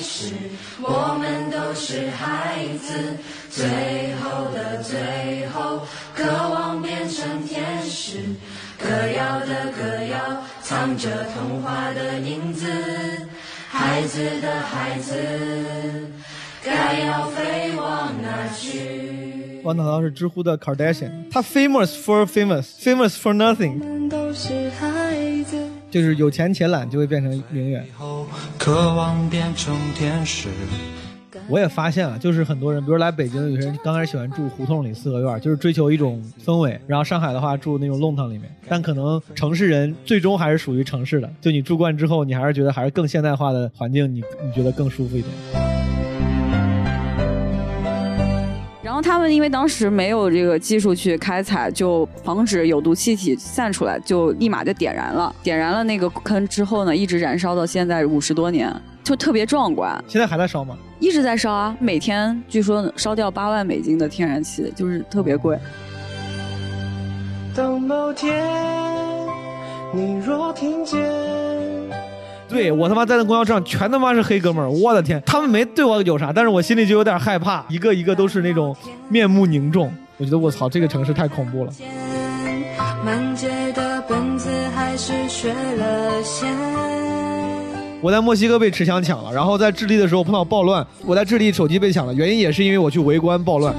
始，我们都是孩子，最后的最后，渴望变成天使。歌谣的歌谣，藏着童话的影子，孩子的孩子，该要飞往哪去？我脑到是知乎的 Kardashian，他 famous for famous，famous for nothing，我们都是孩子。就是有钱且懒就会变成名媛。渴望变成天使。我也发现了，就是很多人，比如来北京，有些人刚开始喜欢住胡同里四合院，就是追求一种氛围。然后上海的话住那种弄堂里面，但可能城市人最终还是属于城市的。就你住惯之后，你还是觉得还是更现代化的环境，你你觉得更舒服一点。后他们因为当时没有这个技术去开采，就防止有毒气体散出来，就立马就点燃了。点燃了那个坑之后呢，一直燃烧到现在五十多年，就特别壮观。现在还在烧吗？一直在烧啊，每天据说烧掉八万美金的天然气，就是特别贵。等某天你若听见，对我他妈在那公交车上全他妈是黑哥们儿，我的天，他们没对我有啥，但是我心里就有点害怕，一个一个都是那种面目凝重，我觉得我操，这个城市太恐怖了。满街的本子还是学了先。我在墨西哥被持枪抢了，然后在智利的时候碰到暴乱，我在智利手机被抢了，原因也是因为我去围观暴乱。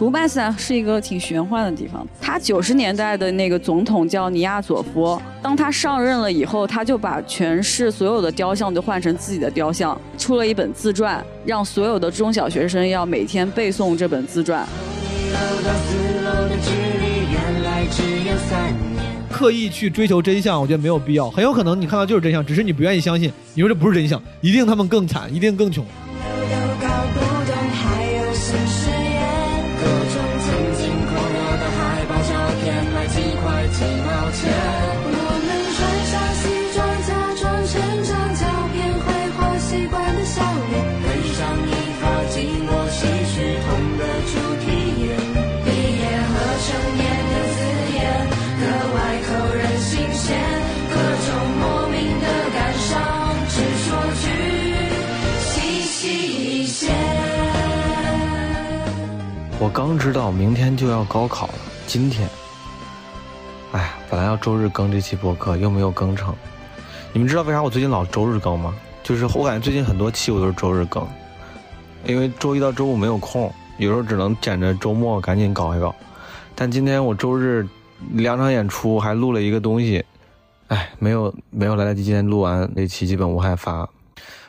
卢巴斯啊是一个挺玄幻的地方。他九十年代的那个总统叫尼亚佐夫，当他上任了以后，他就把全市所有的雕像都换成自己的雕像，出了一本自传，让所有的中小学生要每天背诵这本自传。刻意去追求真相，我觉得没有必要。很有可能你看到就是真相，只是你不愿意相信。你说这不是真相，一定他们更惨，一定更穷。我刚知道明天就要高考了，今天，哎，本来要周日更这期播客，又没有更成。你们知道为啥我最近老周日更吗？就是我感觉最近很多期我都是周日更，因为周一到周五没有空，有时候只能捡着周末赶紧搞一搞。但今天我周日两场演出，还录了一个东西，哎，没有没有来得及今天录完那期基本无害发。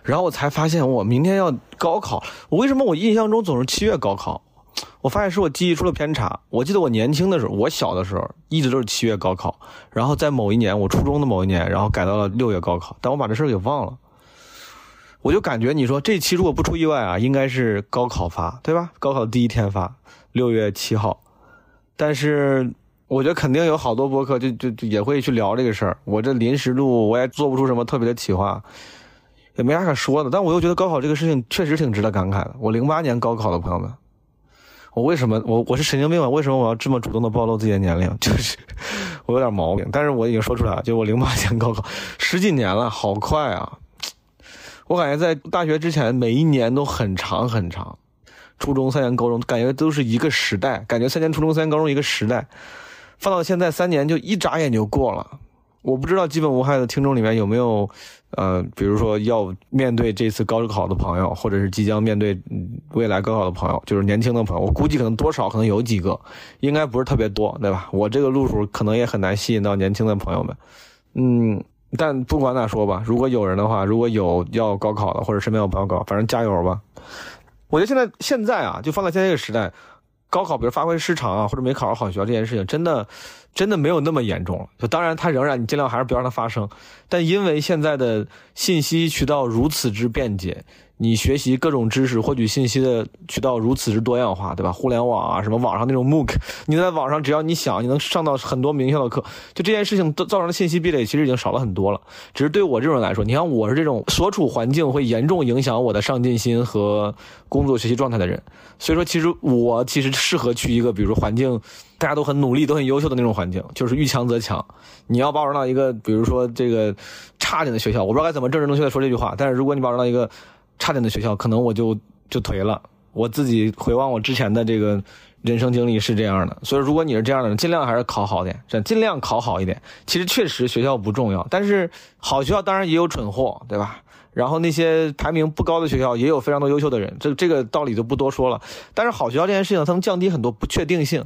然后我才发现我明天要高考，我为什么我印象中总是七月高考？我发现是我记忆出了偏差。我记得我年轻的时候，我小的时候一直都是七月高考，然后在某一年，我初中的某一年，然后改到了六月高考，但我把这事儿给忘了。我就感觉你说这期如果不出意外啊，应该是高考发，对吧？高考第一天发，六月七号。但是我觉得肯定有好多播客就就就也会去聊这个事儿。我这临时录，我也做不出什么特别的企划，也没啥可说的。但我又觉得高考这个事情确实挺值得感慨的。我零八年高考的朋友们。我为什么我我是神经病吗？为什么我要这么主动的暴露自己的年龄？就是我有点毛病，但是我已经说出来了，就我零八年高考，十几年了，好快啊！我感觉在大学之前每一年都很长很长，初中三年高中感觉都是一个时代，感觉三年初中三年高中一个时代，放到现在三年就一眨眼就过了。我不知道基本无害的听众里面有没有，呃，比如说要面对这次高考的朋友，或者是即将面对未来高考的朋友，就是年轻的朋友，我估计可能多少可能有几个，应该不是特别多，对吧？我这个路数可能也很难吸引到年轻的朋友们，嗯，但不管咋说吧，如果有人的话，如果有要高考的，或者身边有朋友高，反正加油吧。我觉得现在现在啊，就放在现在这个时代，高考比如发挥失常啊，或者没考上好学校这件事情，真的真的没有那么严重了。就当然它仍然你尽量还是不要让它发生，但因为现在的信息渠道如此之便捷，你学习各种知识、获取信息的渠道如此之多样化，对吧？互联网啊，什么网上那种 MOOC，你在网上只要你想，你能上到很多名校的课。就这件事情造成的信息壁垒，其实已经少了很多了。只是对我这种人来说，你看我是这种所处环境会严重影响我的上进心和工作学习状态的人，所以说其实我其实适合去一个比如环境大家都很努力、都很优秀的那种环境，就是遇强则强。你要把我扔到一个比如说这个差点的学校，我不知道该怎么政治正确的说这句话，但是如果你把我扔到一个差点的学校，可能我就就颓了。我自己回望我之前的这个人生经历是这样的，所以如果你是这样的人，尽量还是考好点，这尽量考好一点。其实确实学校不重要，但是好学校当然也有蠢货，对吧？然后那些排名不高的学校也有非常多优秀的人，这这个道理就不多说了。但是好学校这件事情，它能降低很多不确定性。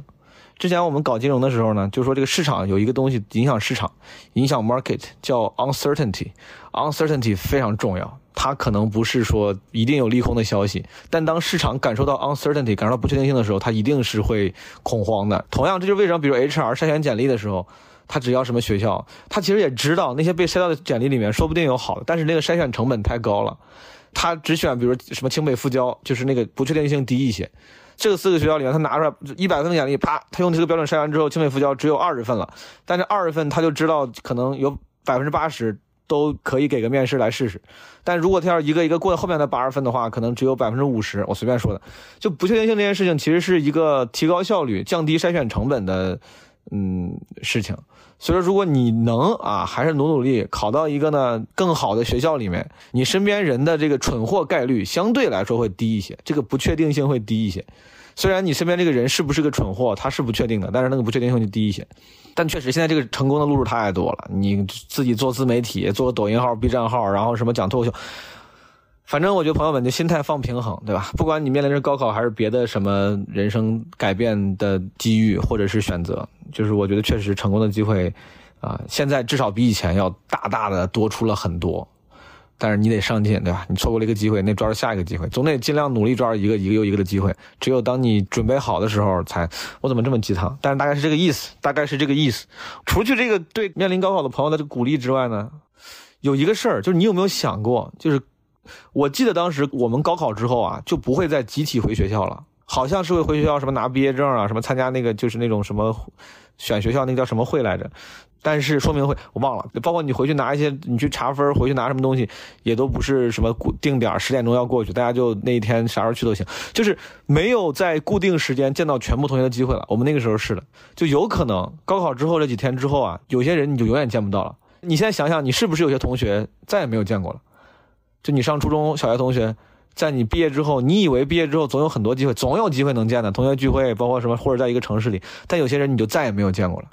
之前我们搞金融的时候呢，就说这个市场有一个东西影响市场，影响 market 叫 uncertainty，uncertainty 非常重要。它可能不是说一定有利空的消息，但当市场感受到 uncertainty，感受到不确定性的时候，它一定是会恐慌的。同样，这就是为什么，比如 HR 筛选简历的时候，他只要什么学校，他其实也知道那些被筛到的简历里面，说不定有好的，但是那个筛选成本太高了，他只选比如什么清北复交，就是那个不确定性低一些。这个四个学校里面，他拿出来一百份的简历，啪，他用这个标准筛完之后，清北复交只有二十份了，但是二十份他就知道可能有百分之八十。都可以给个面试来试试，但如果他要一个一个过后面的八十分的话，可能只有百分之五十。我随便说的，就不确定性这件事情，其实是一个提高效率、降低筛选成本的嗯事情。所以说，如果你能啊，还是努努力考到一个呢更好的学校里面，你身边人的这个蠢货概率相对来说会低一些，这个不确定性会低一些。虽然你身边这个人是不是个蠢货，他是不确定的，但是那个不确定性就低一些。但确实，现在这个成功的路数太多了。你自己做自媒体，做抖音号、B 站号，然后什么讲脱口秀，反正我觉得朋友们就心态放平衡，对吧？不管你面临着高考还是别的什么人生改变的机遇或者是选择，就是我觉得确实成功的机会啊，现在至少比以前要大大的多出了很多。但是你得上进，对吧？你错过了一个机会，那抓住下一个机会，总得尽量努力抓住一个一个又一个的机会。只有当你准备好的时候，才我怎么这么鸡汤？但是大概是这个意思，大概是这个意思。除去这个对面临高考的朋友的这个鼓励之外呢，有一个事儿，就是你有没有想过？就是我记得当时我们高考之后啊，就不会再集体回学校了，好像是会回学校什么拿毕业证啊，什么参加那个就是那种什么选学校那个叫什么会来着。但是说明会我忘了，包括你回去拿一些，你去查分回去拿什么东西，也都不是什么固定点十点钟要过去，大家就那一天啥时候去都行，就是没有在固定时间见到全部同学的机会了。我们那个时候是的，就有可能高考之后这几天之后啊，有些人你就永远见不到了。你现在想想，你是不是有些同学再也没有见过了？就你上初中小学同学，在你毕业之后，你以为毕业之后总有很多机会，总有机会能见的同学聚会，包括什么或者在一个城市里，但有些人你就再也没有见过了。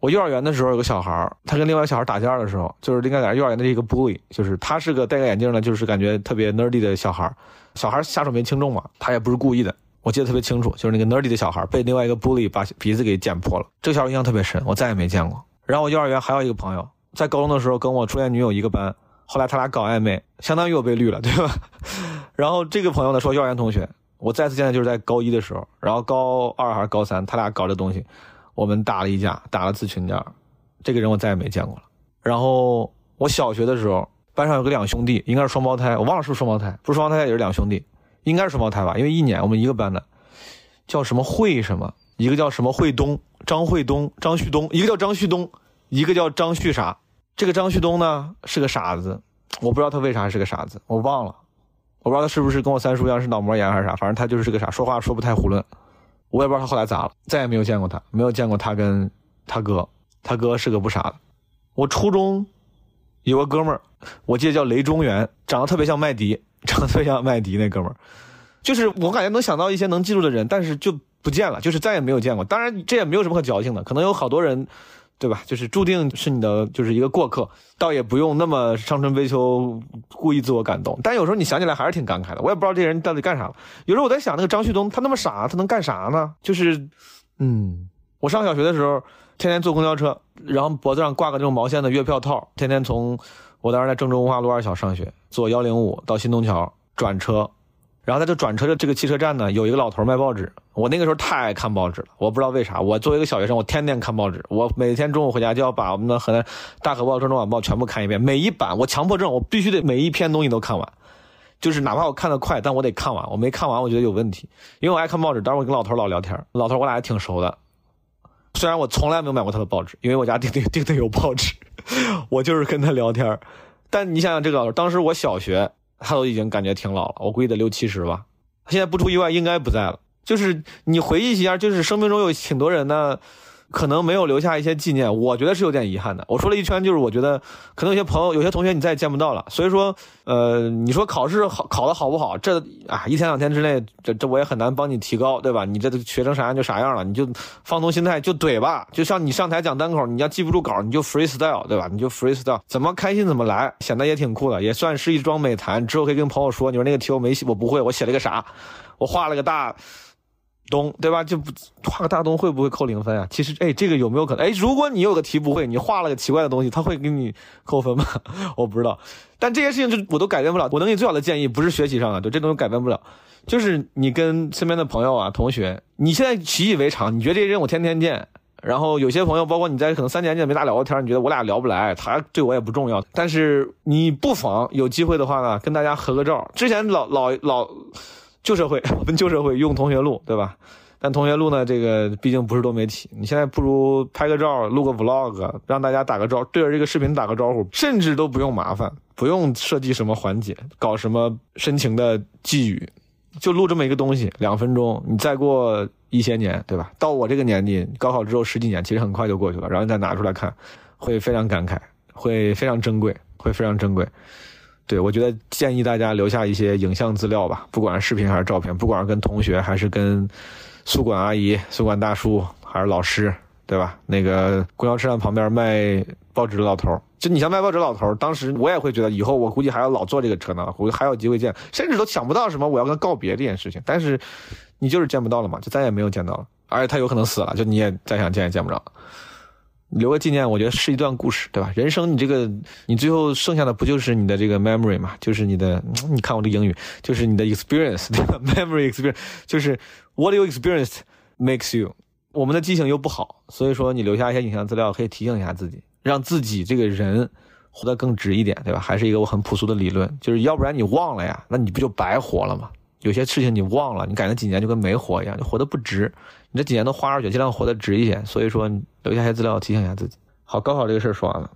我幼儿园的时候有个小孩他跟另外小孩打架的时候，就是应该在幼儿园的一个 bully，就是他是个戴个眼镜的，就是感觉特别 nerdy 的小孩小孩下手没轻重嘛，他也不是故意的，我记得特别清楚，就是那个 nerdy 的小孩被另外一个 bully 把鼻子给剪破了。这个小孩印象特别深，我再也没见过。然后我幼儿园还有一个朋友，在高中的时候跟我初恋女友一个班，后来他俩搞暧昧，相当于我被绿了，对吧？然后这个朋友呢说幼儿园同学，我再次见的就是在高一的时候，然后高二还是高三，他俩搞这东西。我们打了一架，打了次群架，这个人我再也没见过了。然后我小学的时候，班上有个两兄弟，应该是双胞胎，我忘了是不是双胞胎，不是双胞胎也是两兄弟，应该是双胞胎吧，因为一年我们一个班的，叫什么慧什么，一个叫什么慧东，张慧东，张旭东，一个叫张旭东，一个叫张旭啥。这个张旭东呢是个傻子，我不知道他为啥是个傻子，我忘了，我不知道他是不是跟我三叔一样是脑膜炎还是啥，反正他就是个傻，说话说不太囫囵。我也不知道他后来咋了，再也没有见过他，没有见过他跟他哥。他哥是个不傻的。我初中有个哥们儿，我记得叫雷中原，长得特别像麦迪，长得特别像麦迪那哥们儿。就是我感觉能想到一些能记住的人，但是就不见了，就是再也没有见过。当然这也没有什么可矫情的，可能有好多人。对吧？就是注定是你的，就是一个过客，倒也不用那么伤春悲秋，故意自我感动。但有时候你想起来还是挺感慨的。我也不知道这人到底干啥了。有时候我在想，那个张旭东，他那么傻，他能干啥呢？就是，嗯，我上小学的时候，天天坐公交车，然后脖子上挂个这种毛线的月票套，天天从我当时在郑州文化路二小上学，坐幺零五到新东桥转车。然后在这转车的这个汽车站呢，有一个老头卖报纸。我那个时候太爱看报纸了，我不知道为啥。我作为一个小学生，我天天看报纸。我每天中午回家就要把我们的河南大河报、郑州晚报全部看一遍，每一版我强迫症，我必须得每一篇东西都看完。就是哪怕我看得快，但我得看完，我没看完我觉得有问题，因为我爱看报纸。当时我跟老头老聊天，老头我俩还挺熟的，虽然我从来没有买过他的报纸，因为我家订订订的有报纸，我就是跟他聊天。但你想想这个老头，当时我小学，他都已经感觉挺老了，我估计得六七十吧。现在不出意外应该不在了。就是你回忆一下，就是生命中有挺多人呢。可能没有留下一些纪念，我觉得是有点遗憾的。我说了一圈，就是我觉得可能有些朋友、有些同学你再也见不到了。所以说，呃，你说考试好考的好不好？这啊，一天两天之内，这这我也很难帮你提高，对吧？你这学成啥样就啥样了，你就放松心态就怼吧。就像你上台讲单口，你要记不住稿，你就 freestyle，对吧？你就 freestyle，怎么开心怎么来，显得也挺酷的，也算是一桩美谈。之后可以跟朋友说，你说那个题我没写，我不会，我写了个啥？我画了个大。东对吧？就不画个大东会不会扣零分啊？其实，哎，这个有没有可能？哎，如果你有个题不会，你画了个奇怪的东西，他会给你扣分吗？我不知道。但这些事情就我都改变不了。我能给你最好的建议，不是学习上的，对这东西改变不了。就是你跟身边的朋友啊、同学，你现在习以为常，你觉得这些人我天天见。然后有些朋友，包括你在可能三年见没咋聊过天，你觉得我俩聊不来，他对我也不重要。但是你不妨有机会的话呢，跟大家合个照。之前老老老。旧社会，我们旧社会用同学录，对吧？但同学录呢，这个毕竟不是多媒体。你现在不如拍个照，录个 vlog，让大家打个招，对着这个视频打个招呼，甚至都不用麻烦，不用设计什么环节，搞什么深情的寄语，就录这么一个东西，两分钟。你再过一些年，对吧？到我这个年纪，高考之后十几年，其实很快就过去了，然后你再拿出来看，会非常感慨，会非常珍贵，会非常珍贵。对，我觉得建议大家留下一些影像资料吧，不管是视频还是照片，不管是跟同学还是跟宿管阿姨、宿管大叔还是老师，对吧？那个公交车站旁边卖报纸的老头，就你像卖报纸老头，当时我也会觉得以后我估计还要老坐这个车呢，我还有机会见，甚至都想不到什么我要跟告别这件事情。但是你就是见不到了嘛，就再也没有见到了，而且他有可能死了，就你也再想见也见不着。留个纪念，我觉得是一段故事，对吧？人生你这个，你最后剩下的不就是你的这个 memory 嘛？就是你的，你看我这英语，就是你的 experience，对吧？memory experience 就是 what you experienced makes you。我们的记性又不好，所以说你留下一些影像资料，可以提醒一下自己，让自己这个人活得更值一点，对吧？还是一个我很朴素的理论，就是要不然你忘了呀，那你不就白活了吗？有些事情你忘了，你感觉几年就跟没活一样，就活得不值。你这几年都花出去，尽量活得值一些。所以说，留下些资料提醒一下自己。好，高考这个事儿说完了。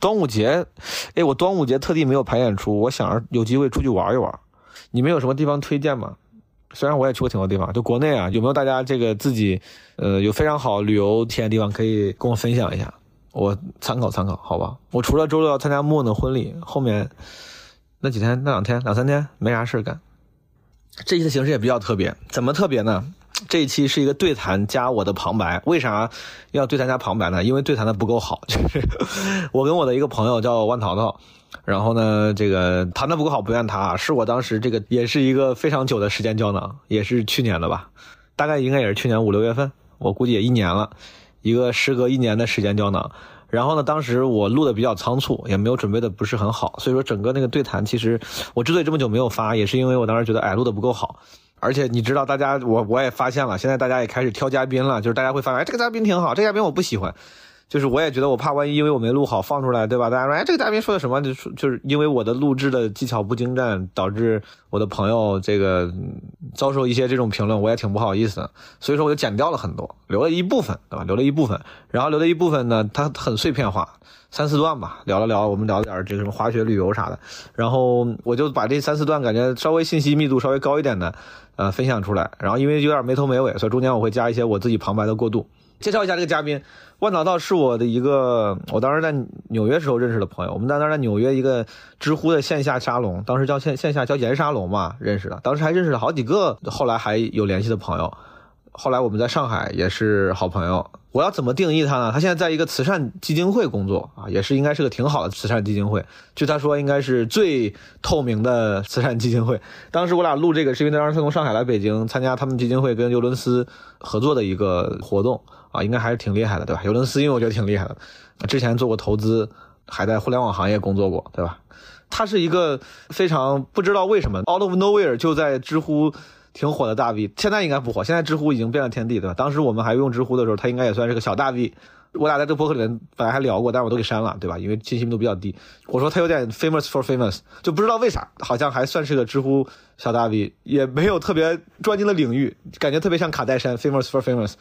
端午节，哎，我端午节特地没有排演出，我想着有机会出去玩一玩。你们有什么地方推荐吗？虽然我也去过挺多地方，就国内啊，有没有大家这个自己呃有非常好旅游体验地方可以跟我分享一下，我参考参考，好吧？我除了周六要参加莫的婚礼，后面那几天那两天两三天没啥事干。这期的形式也比较特别，怎么特别呢？这一期是一个对谈加我的旁白。为啥要对谈加旁白呢？因为对谈的不够好，就是我跟我的一个朋友叫万淘淘，然后呢，这个谈的不够好，不怨他，是我当时这个也是一个非常久的时间胶囊，也是去年的吧，大概应该也是去年五六月份，我估计也一年了，一个时隔一年的时间胶囊。然后呢，当时我录的比较仓促，也没有准备的不是很好，所以说整个那个对谈，其实我之所以这么久没有发，也是因为我当时觉得哎录的不够好，而且你知道，大家我我也发现了，现在大家也开始挑嘉宾了，就是大家会发现哎这个嘉宾挺好，这个嘉宾我不喜欢。就是我也觉得我怕万一因为我没录好放出来，对吧？大家说哎这个嘉宾说的什么？就是就是因为我的录制的技巧不精湛，导致我的朋友这个遭受一些这种评论，我也挺不好意思的。所以说我就剪掉了很多，留了一部分，对吧？留了一部分，然后留了一部分呢，它很碎片化，三四段吧，聊了聊，我们聊点这个什么滑雪旅游啥的。然后我就把这三四段感觉稍微信息密度稍微高一点的，呃，分享出来。然后因为有点没头没尾，所以中间我会加一些我自己旁白的过渡。介绍一下这个嘉宾。万导道是我的一个，我当时在纽约时候认识的朋友。我们在那在纽约一个知乎的线下沙龙，当时叫线线下叫盐沙龙嘛，认识的。当时还认识了好几个，后来还有联系的朋友。后来我们在上海也是好朋友。我要怎么定义他呢？他现在在一个慈善基金会工作啊，也是应该是个挺好的慈善基金会。据他说，应该是最透明的慈善基金会。当时我俩录这个，是因为当时他从上海来北京参加他们基金会跟尤伦斯合作的一个活动。啊，应该还是挺厉害的，对吧？尤伦斯因为我觉得挺厉害的，之前做过投资，还在互联网行业工作过，对吧？他是一个非常不知道为什么 out of nowhere 就在知乎挺火的大 V，现在应该不火，现在知乎已经变了天地，对吧？当时我们还用知乎的时候，他应该也算是个小大 V，我俩在这个博客里面本来还聊过，但是我都给删了，对吧？因为信息密度比较低。我说他有点 famous for famous，就不知道为啥，好像还算是个知乎小大 V，也没有特别专精的领域，感觉特别像卡戴珊 famous for famous。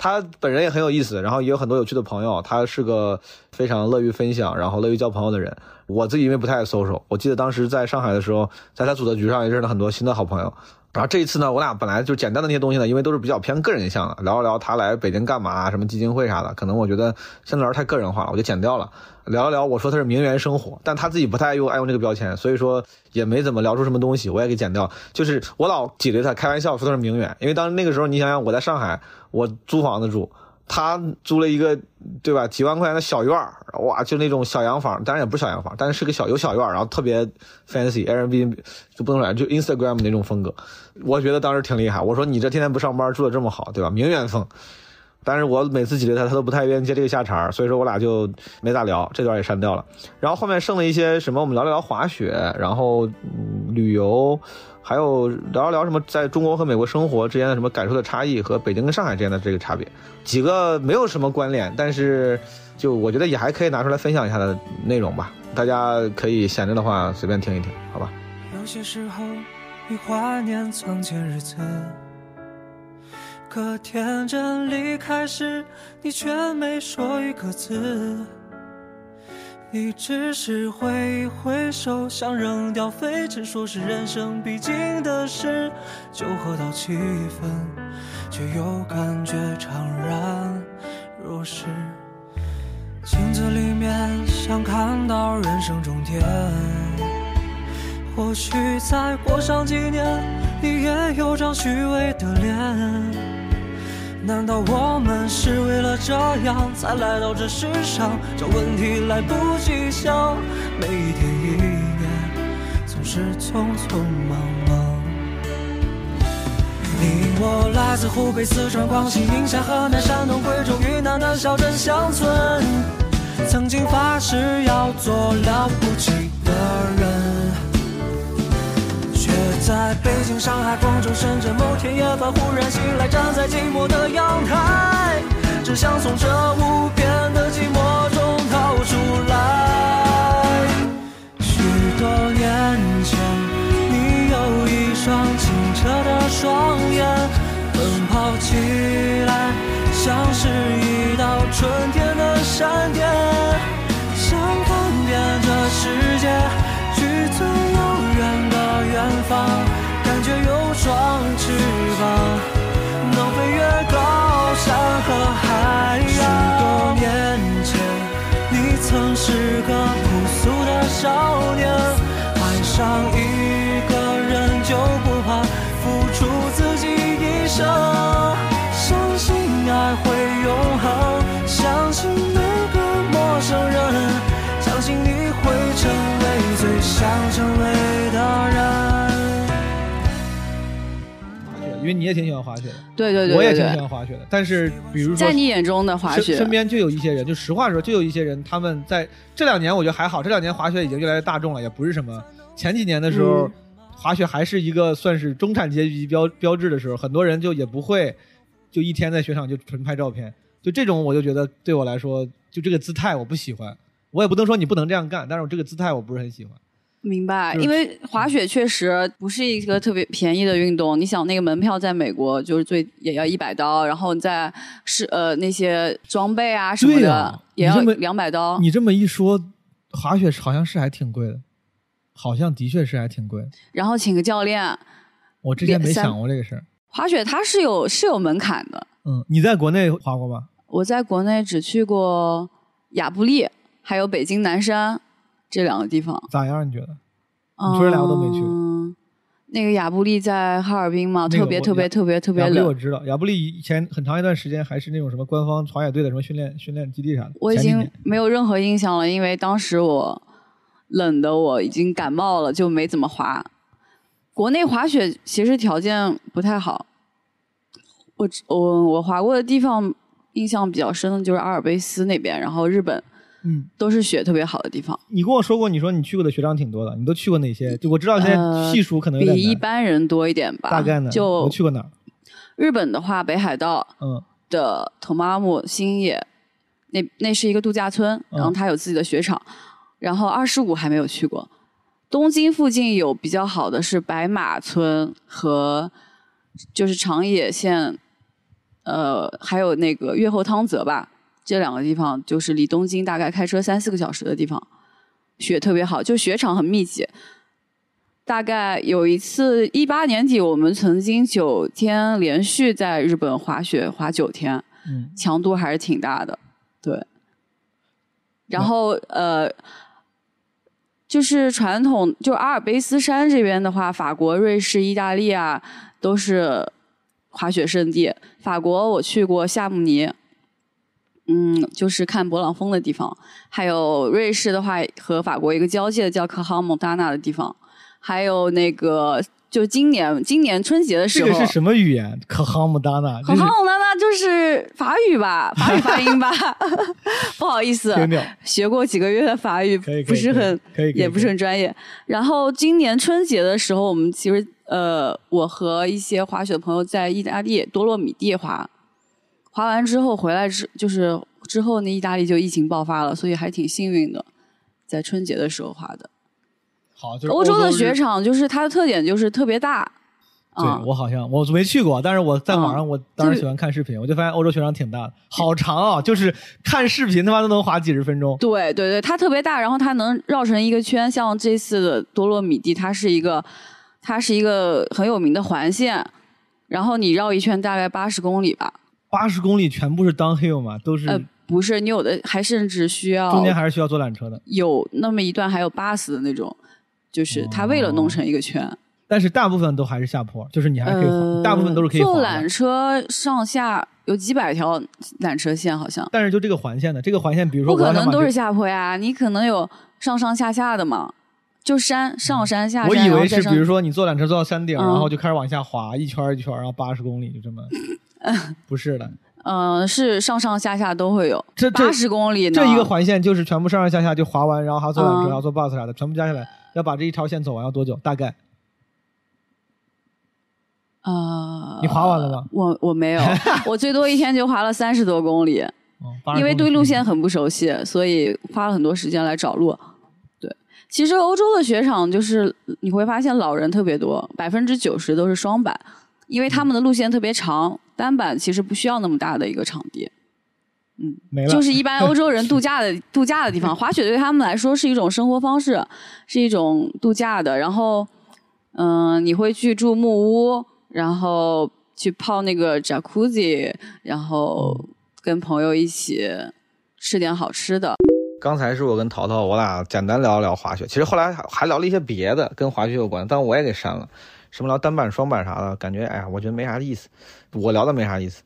他本人也很有意思，然后也有很多有趣的朋友。他是个非常乐于分享，然后乐于交朋友的人。我自己因为不太爱 social，我记得当时在上海的时候，在他组的局上也认识了很多新的好朋友。然后这一次呢，我俩本来就简单的那些东西呢，因为都是比较偏个人向的，聊一聊他来北京干嘛，什么基金会啥的，可能我觉得相对来说太个人化了，我就剪掉了。聊一聊，我说他是名媛生活，但他自己不太用爱用这个标签，所以说也没怎么聊出什么东西，我也给剪掉。就是我老挤兑他，开玩笑说他是名媛，因为当时那个时候你想想我在上海，我租房子住。他租了一个，对吧？几万块钱的小院儿，哇，就那种小洋房，当然也不是小洋房，但是是个小有小院儿，然后特别 fancy，Airbnb 就不能说就 Instagram 那种风格，我觉得当时挺厉害。我说你这天天不上班，住的这么好，对吧？名媛风。但是我每次挤兑他，他都不太愿意接这个下茬所以说我俩就没咋聊，这段也删掉了。然后后面剩了一些什么，我们聊了聊滑雪，然后旅游。还有聊一聊什么在中国和美国生活之间的什么感受的差异和北京跟上海之间的这个差别，几个没有什么关联，但是就我觉得也还可以拿出来分享一下的内容吧，大家可以闲着的话随便听一听，好吧。有些时候你怀念从前日子，可天真离开时，你却没说一个字。你只是挥一挥手，想扔掉废纸，说是人生必经的事。酒喝到七分，却又感觉怅然若失。镜子里面想看到人生终点，或许再过上几年，你也有张虚伪的脸。难道我们是为了这样才来到这世上？这问题来不及想，每一天一年总是匆匆忙忙。你我来自湖北、四川、广西、宁夏、河南、山东、贵州、云南的小镇乡村，曾经发誓要做了不起的人。在北京、上海、广州、深圳，某天夜晚忽然醒来，站在寂寞的阳台，只想从这无边的寂寞中逃出来。许多年前，你有一双清澈的双眼，奔跑起来像是一道春天的闪电，想看遍这世界。远方，感觉有双翅膀，能飞越高山和海洋。许多年前，你曾是个朴素的少年，爱上一个人就不怕付出自己一生，相信爱会永恒，相信每个陌生人，相信你会成为最想成为的人。因为你也挺喜欢滑雪的，对对对，我也挺喜欢滑雪的。但是，比如说，在你眼中的滑雪，身边就有一些人，就实话说，就有一些人，他们在这两年，我觉得还好。这两年滑雪已经越来越大众了，也不是什么前几年的时候，滑雪还是一个算是中产阶级标标志的时候，很多人就也不会就一天在雪场就纯拍照片。就这种，我就觉得对我来说，就这个姿态我不喜欢。我也不能说你不能这样干，但是我这个姿态我不是很喜欢。明白，因为滑雪确实不是一个特别便宜的运动。你想，那个门票在美国就是最也要一百刀，然后在是呃那些装备啊什么的也要两百刀。你这么一说，滑雪好像是还挺贵的，好像的确是还挺贵。然后请个教练，我之前没想过这个事儿。滑雪它是有是有门槛的。嗯，你在国内滑过吗？我在国内只去过亚布力，还有北京南山。这两个地方咋样？你觉得？你说这两个都没去。那个亚布力在哈尔滨嘛，特别特别特别特别冷。我知道，亚布力以前很长一段时间还是那种什么官方滑雪队的什么训练训练基地啥的。我已经没有任何印象了，因为当时我冷的我已经感冒了，就没怎么滑。国内滑雪其实条件不太好。我我我滑过的地方印象比较深的就是阿尔卑斯那边，然后日本。嗯，都是雪特别好的地方。你跟我说过，你说你去过的雪场挺多的，你都去过哪些？就我知道现在细数可能比一般人多一点吧。大概呢？就去过哪儿？日本的话，北海道，嗯，的 Tomamu 新野，那那是一个度假村，嗯然后它有自己的雪场。然后二十五还没有去过，东京附近有比较好的是白马村和就是长野县，呃，还有那个越后汤泽吧，这两个地方就是离东京大概开车三四个小时的地方，雪特别好，就雪场很密集。大概有一次，一八年底，我们曾经九天连续在日本滑雪，滑九天，嗯，强度还是挺大的，对。然后呃，就是传统，就阿尔卑斯山这边的话，法国、瑞士、意大利啊，都是滑雪圣地。法国我去过夏慕尼，嗯，就是看勃朗峰的地方。还有瑞士的话，和法国一个交界的叫科哈蒙达纳的地方。还有那个，就今年今年春节的时候，这个是什么语言？可哈姆达纳，可这是哈姆达纳就是法语吧，法语发音吧，不好意思，学过几个月的法语，不是很，也不是很专业。然后今年春节的时候，我们其实呃，我和一些滑雪的朋友在意大利多洛米蒂滑，滑完之后回来之就是之后那意大利就疫情爆发了，所以还挺幸运的，在春节的时候滑的。好，就是欧洲的雪场就是它的特点就是特别大，对啊我好像我没去过，但是我在网上嗯我当时喜欢看视频，我就发现欧洲雪场挺大的，好长啊，就是看视频他妈都能滑几十分钟。对对对，它特别大，然后它能绕成一个圈。像这次的多洛米蒂，它是一个，它是一个很有名的环线，然后你绕一圈大概八十公里吧。八十公里全部是 downhill 嘛，都是、呃，不是，你有的还甚至需要中间还是需要坐缆车的。有那么一段还有 bus 的那种，就是它为了弄成一个圈，但是大部分都还是下坡，就是你还可以，呃，大部分都是可以坐。缆车上下有几百条缆车线，好像但是就这个环线的，这个环线，比如说不可能都是下坡呀，你可能有上上下下的嘛，就山上山下山，我以为是，比如说你坐缆车坐到山顶，嗯然后就开始往下滑，一圈一圈，然后八十公里就这么，不是的，嗯、是上上下下都会有，这这八十公里呢，这一个环线就是全部上上下下就滑完，然后还要坐缆车，嗯。还要坐 bus 啥的，全部加起来要把这一条线走完要多久？大概。呃，你滑完了吗？我我没有，我最多一天就滑了三十多公里，嗯，80因为对路线很不熟悉，所以花了很多时间来找路。对，其实欧洲的雪场就是你会发现老人特别多，百分之九十都是双板，因为他们的路线特别长，单板其实不需要那么大的一个场地。嗯没了，就是一般欧洲人度假的 度假的地方，滑雪对他们来说是一种生活方式，是一种度假的。然后，嗯、你会去住木屋，然后去泡那个 jacuzzi，然后跟朋友一起吃点好吃的。刚才是我跟淘淘，我俩简单聊了聊滑雪，其实后来还还聊了一些别的跟滑雪有关，但我也给删了，什么聊单板、双板啥的，感觉哎呀，我觉得没啥意思，我聊的没啥意思。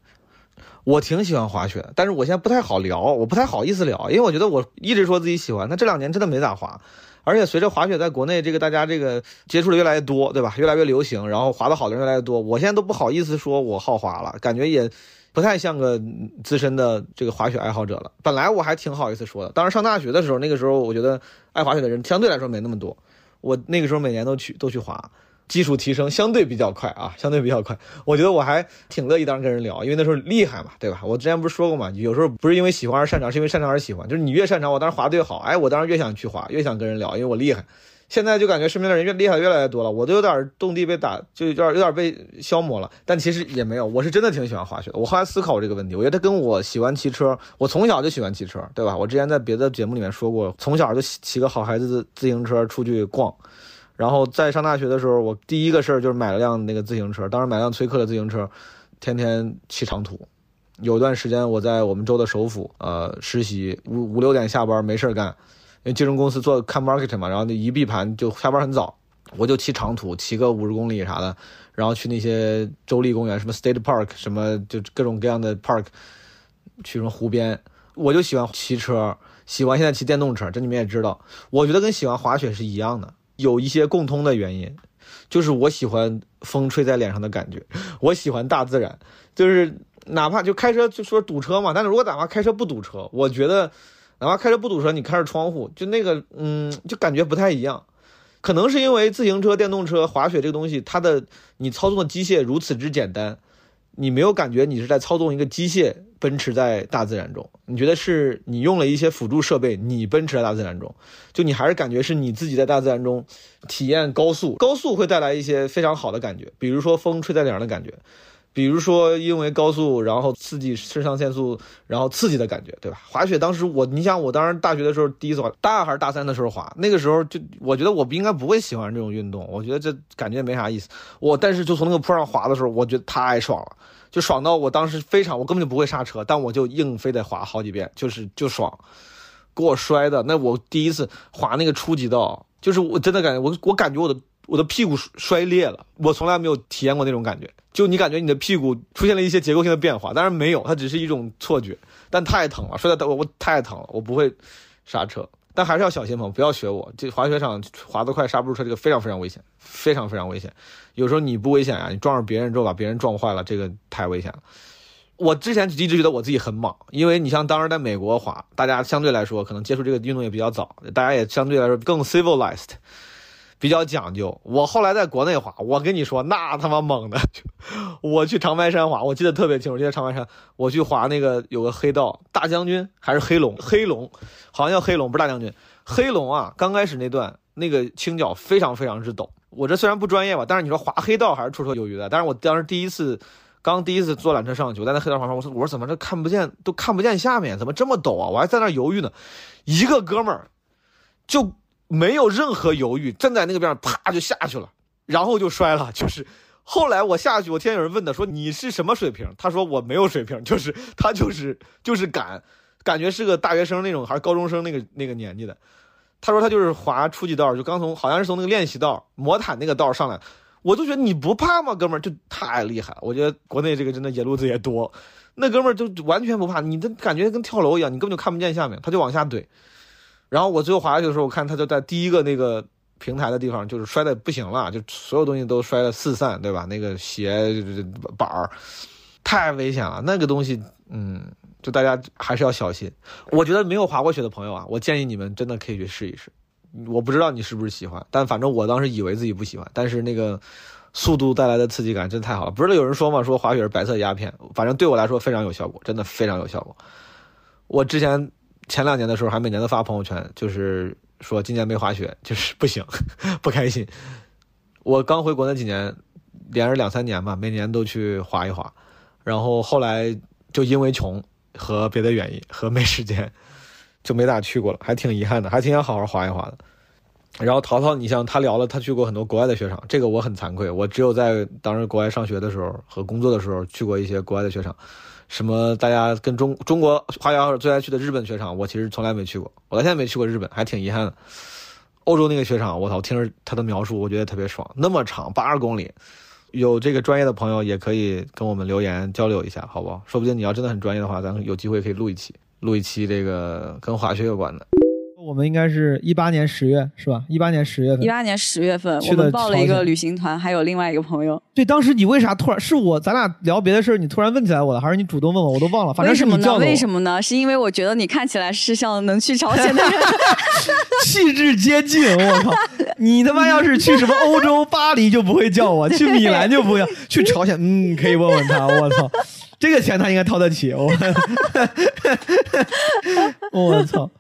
我挺喜欢滑雪的，但是我现在不太好聊，我不太好意思聊，因为我觉得我一直说自己喜欢，但这两年真的没咋滑。而且随着滑雪在国内这个大家这个接触的越来越多，对吧？越来越流行，然后滑得好的人越来越多，我现在都不好意思说我好滑了，感觉也不太像个资深的这个滑雪爱好者了。本来我还挺好意思说的，当时上大学的时候，那个时候我觉得爱滑雪的人相对来说没那么多，我那个时候每年都去都去滑。技术提升相对比较快啊，相对比较快。我觉得我还挺乐意当时跟人聊，因为那时候厉害嘛，对吧？我之前不是说过嘛，有时候不是因为喜欢而擅长，是因为擅长而喜欢。就是你越擅长，我当时滑得越好，哎，我当时越想去滑，越想跟人聊，因为我厉害。现在就感觉身边的人越厉害越来越多了，我都有点动地被打，就有点有点被消磨了。但其实也没有，我是真的挺喜欢滑雪的。我后来思考这个问题，我觉得跟我喜欢骑车，我从小就喜欢骑车，对吧？我之前在别的节目里面说过，从小就骑骑个好孩子的自行车出去逛。然后在上大学的时候，我第一个事儿就是买了辆那个自行车，当时买辆崔克的自行车，天天骑长途。有段时间我在我们州的首府呃实习，五五六点下班没事干，因为金融公司做看 market 嘛，然后那一闭盘就下班很早，我就骑长途，骑个五十公里啥的，然后去那些州立公园，什么 State Park，什么就各种各样的 park，去什么湖边，我就喜欢骑车，喜欢现在骑电动车，这你们也知道，我觉得跟喜欢滑雪是一样的，有一些共通的原因，就是我喜欢风吹在脸上的感觉，我喜欢大自然，就是哪怕就开车就说堵车嘛，但是如果哪怕开车不堵车，我觉得哪怕开车不堵车，你开着窗户，就那个嗯，就感觉不太一样。可能是因为自行车、电动车、滑雪这个东西，它的你操纵的机械如此之简单，你没有感觉你是在操纵一个机械奔驰在大自然中，你觉得是你用了一些辅助设备，你奔驰在大自然中，就你还是感觉是你自己在大自然中体验高速，高速会带来一些非常好的感觉，比如说风吹在脸上的感觉。比如说，因为高速，然后刺激肾上腺素，然后刺激的感觉，对吧？滑雪当时我，你想我当时大学的时候第一次滑，大二还是大三的时候滑，那个时候就我觉得我不应该不会喜欢这种运动，我觉得这感觉没啥意思。我但是就从那个坡上滑的时候，我觉得太爽了，就爽到我当时非常，我根本就不会刹车，但我就硬非得滑好几遍，就是就爽，给我摔的。那我第一次滑那个初级道，就是我真的感觉我我感觉我的。我的屁股摔裂了，我从来没有体验过那种感觉。就你感觉你的屁股出现了一些结构性的变化，当然没有，它只是一种错觉。但太疼了，摔的我我太疼了，我不会刹车，但还是要小心，朋不要学我。这滑雪场滑得快刹不住车，这个非常非常危险，非常非常危险。有时候你不危险啊，你撞上别人之后把别人撞坏了，这个太危险了。我之前一直觉得我自己很莽，因为你像当时在美国滑，大家相对来说可能接触这个运动也比较早，大家也相对来说更 civilized。比较讲究。我后来在国内滑，我跟你说那他妈猛的，我去长白山滑，我记得特别清楚。记得长白山，我去滑那个有个黑道大将军还是黑龙，黑龙好像叫黑龙，不是大将军。黑龙啊，刚开始那段那个倾角非常非常之陡。我这虽然不专业吧，但是你说滑黑道还是绰绰有余的。但是我当时第一次，刚第一次坐缆车上去，我在那黑道旁边，我说我说怎么这看不见都看不见下面，怎么这么陡啊？我还在那犹豫呢，一个哥们儿就。没有任何犹豫，站在那个边上，啪就下去了，然后就摔了。就是后来我下去，我听见有人问他说：“你是什么水平？”他说：“我没有水平，就是他就是就是敢，感觉是个大学生那种，还是高中生那个那个年纪的。”他说他就是滑初级道，就刚从好像是从那个练习道魔毯那个道上来，我就觉得你不怕吗，哥们儿？就太厉害了。我觉得国内这个真的野路子也多，那哥们儿就完全不怕，你的感觉跟跳楼一样，你根本就看不见下面，他就往下怼。然后我最后滑下去的时候，我看他就在第一个那个平台的地方，就是摔的不行了，就所有东西都摔得四散，对吧？那个鞋板儿太危险了，那个东西，嗯，就大家还是要小心。我觉得没有滑过雪的朋友啊，我建议你们真的可以去试一试。我不知道你是不是喜欢，但反正我当时以为自己不喜欢，但是那个速度带来的刺激感真太好了。不是有人说吗？说滑雪是白色鸦片，反正对我来说非常有效果，真的非常有效果。我之前。前两年的时候还每年都发朋友圈，就是说今年没滑雪，就是不行，不开心。我刚回国那几年，连着两三年吧，每年都去滑一滑。然后后来就因为穷和别的原因和没时间，就没咋去过了，还挺遗憾的，还挺想好好滑一滑的。然后淘淘，你像他聊了，他去过很多国外的雪场，这个我很惭愧，我只有在当时国外上学的时候和工作的时候去过一些国外的雪场。什么？大家跟中中国滑雪爱好者最爱去的日本雪场，我其实从来没去过。我到现在没去过日本，还挺遗憾的。欧洲那个雪场，我操！听着他的描述，我觉得特别爽，那么长，八十公里。有这个专业的朋友也可以跟我们留言交流一下，好不好？说不定你要真的很专业的话，咱有机会可以录一期，录一期这个跟滑雪有关的。我们应该是一八年十月是吧？一八年十月份，一八年十月份，我们报了一个旅行团，还有另外一个朋友。对，当时你为啥突然是我？咱俩聊别的事儿，你突然问起来我了，还是你主动问我？我都忘了。反正是你叫的。为什么呢？是因为我觉得你看起来是像能去朝鲜的人，气质接近。我靠，你他妈要是去什么欧洲巴黎就不会叫我，去米兰就不要，去朝鲜嗯可以问问他。我操，这个钱他应该掏得起。我，我操。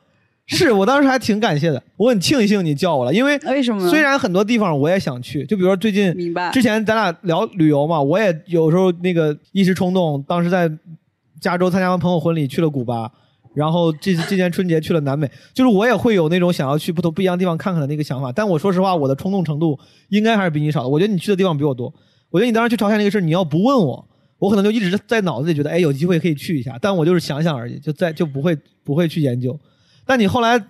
是我当时还挺感谢的，我很庆幸你叫我了，因为为什么？虽然很多地方我也想去，就比如说最近，明白？之前咱俩聊旅游嘛，我也有时候那个一时冲动，当时在加州参加完朋友婚礼去了古巴，然后这次今年春节去了南美，就是我也会有那种想要去不同不一样的地方看看的那个想法。但我说实话，我的冲动程度应该还是比你少的。我觉得你去的地方比我多。我觉得你当时去朝鲜那个事儿你要不问我，我可能就一直在脑子里觉得，哎，有机会可以去一下。但我就是想想而已，就在就不会不会去研究。但你后来。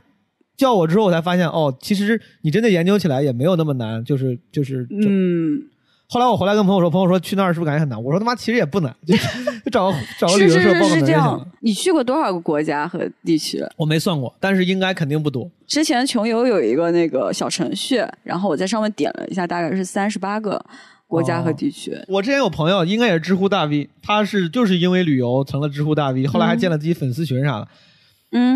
叫我之后，我才发现哦，其实你真的研究起来也没有那么难，就是就是。嗯。后来我回来跟朋友说，朋友说去那儿是不是感觉很难？我说他妈其实也不难，就就找个找个旅游社报个名就行了。你去过多少个国家和地区？我没算过，但是应该肯定不多。之前穷游有一个那个小程序，然后我在上面点了一下，大概是三十八个国家和地区。我之前有朋友，应该也是知乎大 V，他是就是因为旅游成了知乎大 V，后来还建了自己粉丝群啥的。嗯，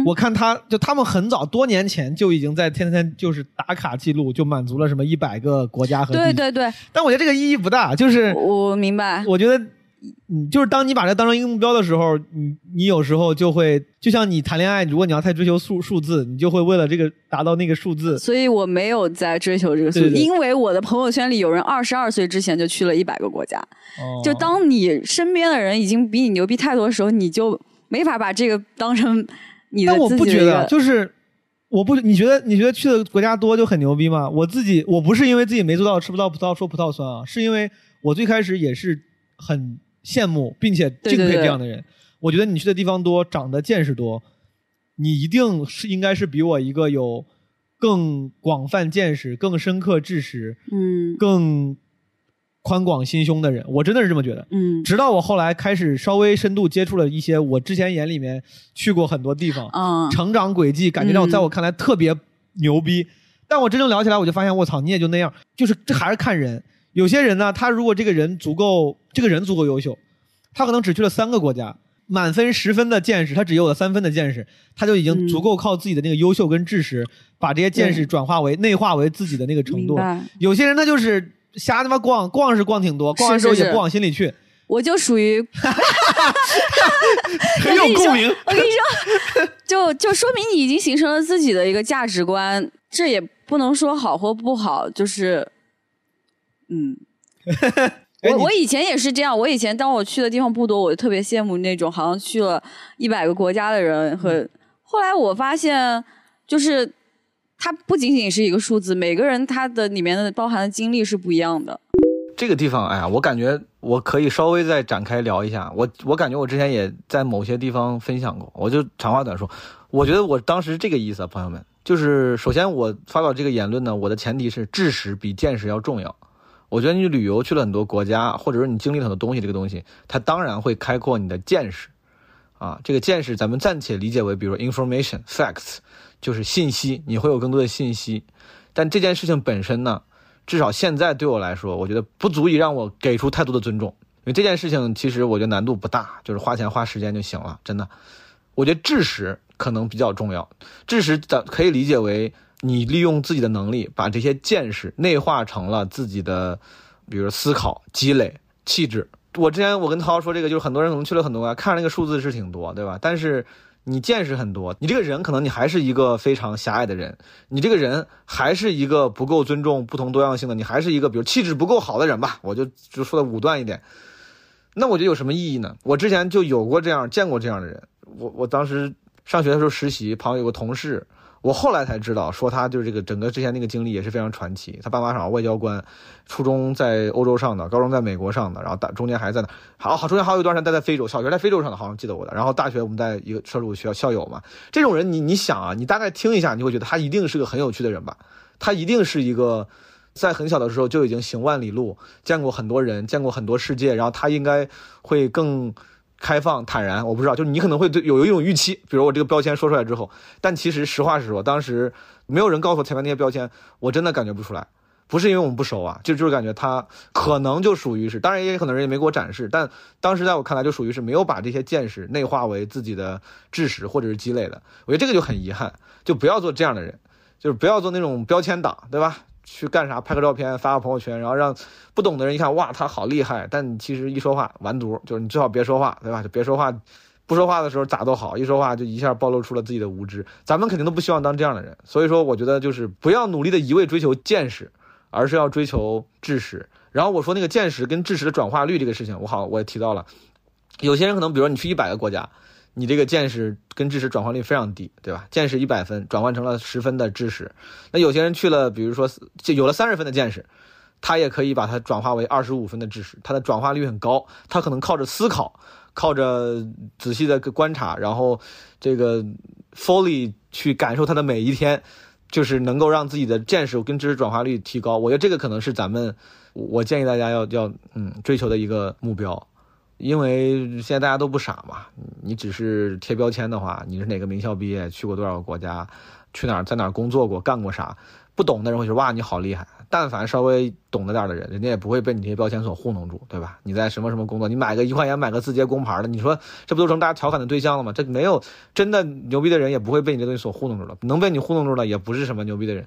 我看他就他们很早多年前就已经在天天就是打卡记录，就满足了什么一百个国家和对对对。但我觉得这个意义不大，就是我明白。我觉得嗯，就是当你把它当成一个目标的时候，你你有时候就会，就像你谈恋爱，如果你要太追求数数字，你就会为了这个达到那个数字，所以我没有在追求这个速度，对对对因为我的朋友圈里有人二十二岁之前就去了一百个国家。哦就当你身边的人已经比你牛逼太多的时候，你就没法把这个当成但我不觉得，就是我不，你觉得你觉得去的国家多就很牛逼吗？我自己我不是因为自己没做到吃不到葡萄说葡萄酸啊，是因为我最开始也是很羡慕并且敬佩这样的人。我觉得你去的地方多，长的见识多，你一定是应该是比我一个有更广泛见识、更深刻知识、嗯更宽广心胸的人。我真的是这么觉得。嗯直到我后来开始稍微深度接触了一些我之前眼里面去过很多地方，嗯成长轨迹，感觉让我嗯在我看来特别牛逼。但我真正聊起来，我就发现，我操，你也就那样。就是这还是看人。有些人呢，他如果这个人足够，这个人足够优秀，他可能只去了三个国家，满分十分的见识，他只有了三分的见识，他就已经嗯足够靠自己的那个优秀跟知识，把这些见识转化为内化为自己的那个程度。有些人他就是瞎他妈逛，逛是逛挺多，逛完之后也不往心里去，我就属于 很有共鸣。我跟你说，就就说明你已经形成了自己的一个价值观，这也不能说好或不好，就是，嗯，我我以前也是这样，我以前当我去的地方不多，我就特别羡慕那种好像去了一百个国家的人和。嗯后来我发现，就是它不仅仅是一个数字，每个人他的里面的包含的经历是不一样的。这个地方，哎呀，我感觉我可以稍微再展开聊一下。我我感觉我之前也在某些地方分享过，我就长话短说。我觉得我当时是这个意思啊，朋友们，就是首先我发表这个言论呢，我的前提是知识比见识要重要。我觉得你旅游去了很多国家，或者说你经历很多东西，这个东西它当然会开阔你的见识，啊，这个见识咱们暂且理解为，比如 information facts，就是信息，你会有更多的信息。但这件事情本身呢，至少现在对我来说，我觉得不足以让我给出太多的尊重，因为这件事情其实我觉得难度不大，就是花钱花时间就行了，真的。我觉得知识可能比较重要，知识咱可以理解为你利用自己的能力，把这些见识内化成了自己的，比如思考、积累、气质。我之前我跟涛说这个，就是很多人可能去了很多国家，看那个数字是挺多，对吧？但是你见识很多，你这个人可能你还是一个非常狭隘的人，你这个人还是一个不够尊重不同多样性的，你还是一个比如气质不够好的人吧，我就就说的武断一点。那我觉得有什么意义呢？我之前就有过这样见过这样的人，我我当时上学的时候实习，旁边有个同事，我后来才知道，说他就是这个整个之前那个经历也是非常传奇。他爸妈是外交官，初中在欧洲上的，高中在美国上的，然后大中间还在那，好好中间还有一段时间待在非洲，小学在非洲上的，好像记得我的。然后大学我们在一个社畜学校校友嘛，这种人你你想啊，你大概听一下，你会觉得他一定是个很有趣的人吧？他一定是一个。在很小的时候就已经行万里路，见过很多人，见过很多世界，然后他应该会更开放、坦然。我不知道，就是你可能会对有一种预期，比如我这个标签说出来之后，但其实实话实说，当时没有人告诉我前面那些标签，我真的感觉不出来。不是因为我们不熟啊，就就是感觉他可能就属于是，当然也可能人也没给我展示，但当时在我看来就属于是没有把这些见识内化为自己的知识或者是积累的。我觉得这个就很遗憾，就不要做这样的人，就是不要做那种标签党，对吧？去干啥？拍个照片，发个朋友圈，然后让不懂的人一看，哇，他好厉害。但其实一说话完犊，就是你最好别说话，对吧？就别说话，不说话的时候咋都好，一说话就一下暴露出了自己的无知。咱们肯定都不希望当这样的人，所以说我觉得就是不要努力的一味追求见识，而是要追求知识。然后我说那个见识跟知识的转化率这个事情，我好我也提到了，有些人可能比如说你去一百个国家。你这个见识跟知识转换率非常低，对吧？见识一百分转换成了十分的知识，那有些人去了，比如说就有了三十分的见识，他也可以把它转化为二十五分的知识，它的转化率很高。他可能靠着思考，靠着仔细的观察，然后这个 fully 去感受他的每一天，就是能够让自己的见识跟知识转化率提高。我觉得这个可能是咱们，我建议大家要要嗯追求的一个目标。因为现在大家都不傻嘛，你只是贴标签的话，你是哪个名校毕业，去过多少个国家，去哪儿在哪儿工作过，干过啥，不懂的人会说哇你好厉害。但凡稍微懂得点的人，人家也不会被你这些标签所糊弄住，对吧？你在什么什么工作，你买个一块钱买个字节工牌的，你说这不都成大家调侃的对象了吗？这没有真的牛逼的人，也不会被你这东西所糊弄住了。能被你糊弄住了，也不是什么牛逼的人。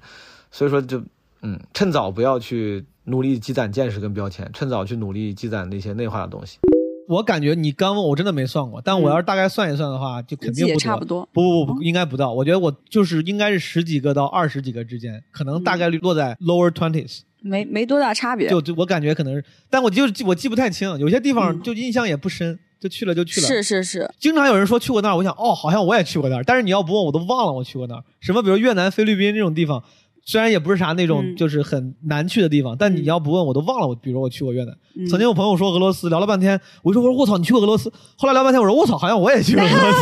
所以说就嗯，趁早不要去努力积攒见识跟标签，趁早去努力积攒那些内化的东西。我感觉你刚问我真的没算过，但我要是大概算一算的话，就肯定不差不多。不不不不，应该不到。我觉得我就是应该是十几个到二十几个之间，可能大概率落在 lower twenties。没没多大差别。就就我感觉可能是，但我就记我记不太清，有些地方嗯就印象也不深，就去了就去了。是是是，经常有人说去过那儿，我想哦，好像我也去过那儿，但是你要不问我都忘了我去过那儿。什么比如越南、菲律宾这种地方，虽然也不是啥那种嗯就是很难去的地方，但你要不问我都忘了我，比如我去过越南。嗯曾经有朋友说俄罗斯，聊了半天，我就说我说我操，你去过俄罗斯？后来聊半天，我说我操，好像我也去过俄罗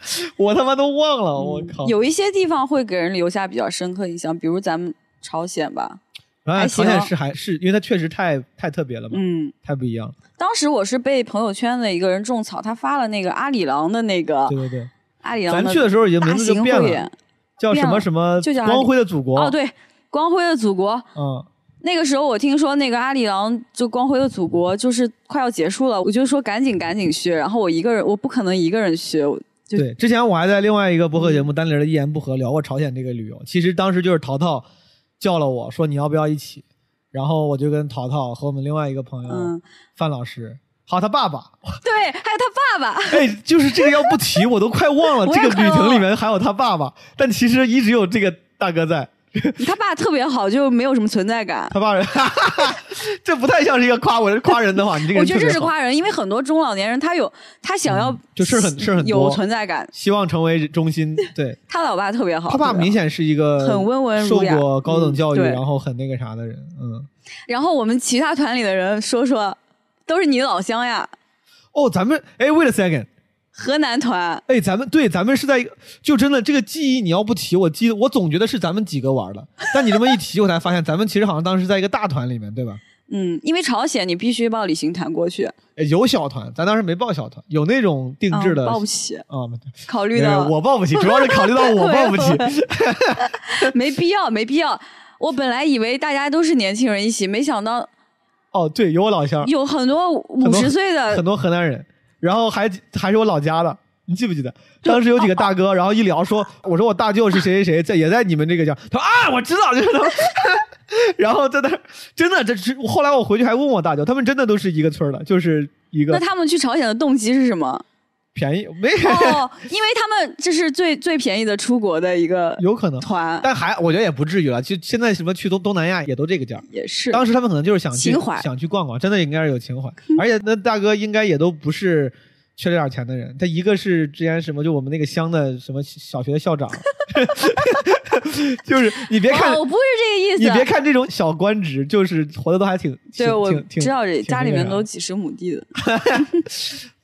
斯，我他妈都忘了，我靠。有一些地方会给人留下比较深刻印象，比如咱们朝鲜吧。然后朝鲜是还是因为它确实太太特别了嘛，嗯，太不一样了。当时我是被朋友圈的一个人种草，他发了那个阿里郎的那个对对对，阿里郎咱去的时候已经名字就变了叫什么什么就叫光辉的祖国。哦，，对，光辉的祖国。嗯，那个时候我听说那个阿里郎就光辉的祖国就是快要结束了，我就说赶紧赶紧去，然后我一个人我不可能一个人去，对，之前我还在另外一个播客节目《单林的一言不合》聊过朝鲜这个旅游。其实当时就是淘淘叫了我说你要不要一起，然后我就跟淘淘和我们另外一个朋友、嗯，范老师，还有他爸爸，对，还有他爸爸，哎，就是这个要不提 我都快忘了，这个旅程里面还有他爸爸，但其实一直有这个大哥在。他爸特别好，就没有什么存在感。他爸人，这不太像是一个夸我夸人的话，你这个我觉得这是夸人，因为很多中老年人他有他想要嗯就事很事很多。有存在感，希望成为中心。对。他老爸特别好，他爸明显是一个很温文儒雅。受过高等教育，嗯然后很那个啥的人。嗯，然后我们其他团里的人说说，都是你老乡呀，哦，咱们哎，wait a second。河南团。哎，咱们对，咱们是在一个，就真的这个记忆，你要不提，我记得我总觉得是咱们几个玩的，但你这么一提，我才发现咱们其实好像当时在一个大团里面，对吧？嗯，因为朝鲜你必须报旅行团过去，哎有小团，咱当时没报小团，有那种定制的嗯报不起，啊，考虑到我报不起，主要是考虑到我报不起。没必要，没必要。我本来以为大家都是年轻人一起，没想到哦，对，有我老乡，有很多五十岁的很多河南人，然后还还是我老家的。你记不记得当时有几个大哥，然后一聊说，我说我大舅是谁谁谁，在也在你们这个家。他说啊，我知道，就是他们。然后在那真的，这是后来我回去还问我大舅，他们真的都是一个村的，就是一个那他们去朝鲜的动机是什么？便宜没、哦，因为他们这是最最便宜的出国的一个有可能，团，但还我觉得也不至于了。就现在什么去东东南亚也都这个价。也是当时他们可能就是想去情怀想去逛逛，真的应该是有情怀。而且那大哥应该也都不是缺这点钱的人，他一个是之前什么，就我们那个乡的什么小学的校长，就是你别看、哦，我不是这个意思。你别看这种小官职，就是活的都还挺挺对，我知道这家里面都几十亩地的，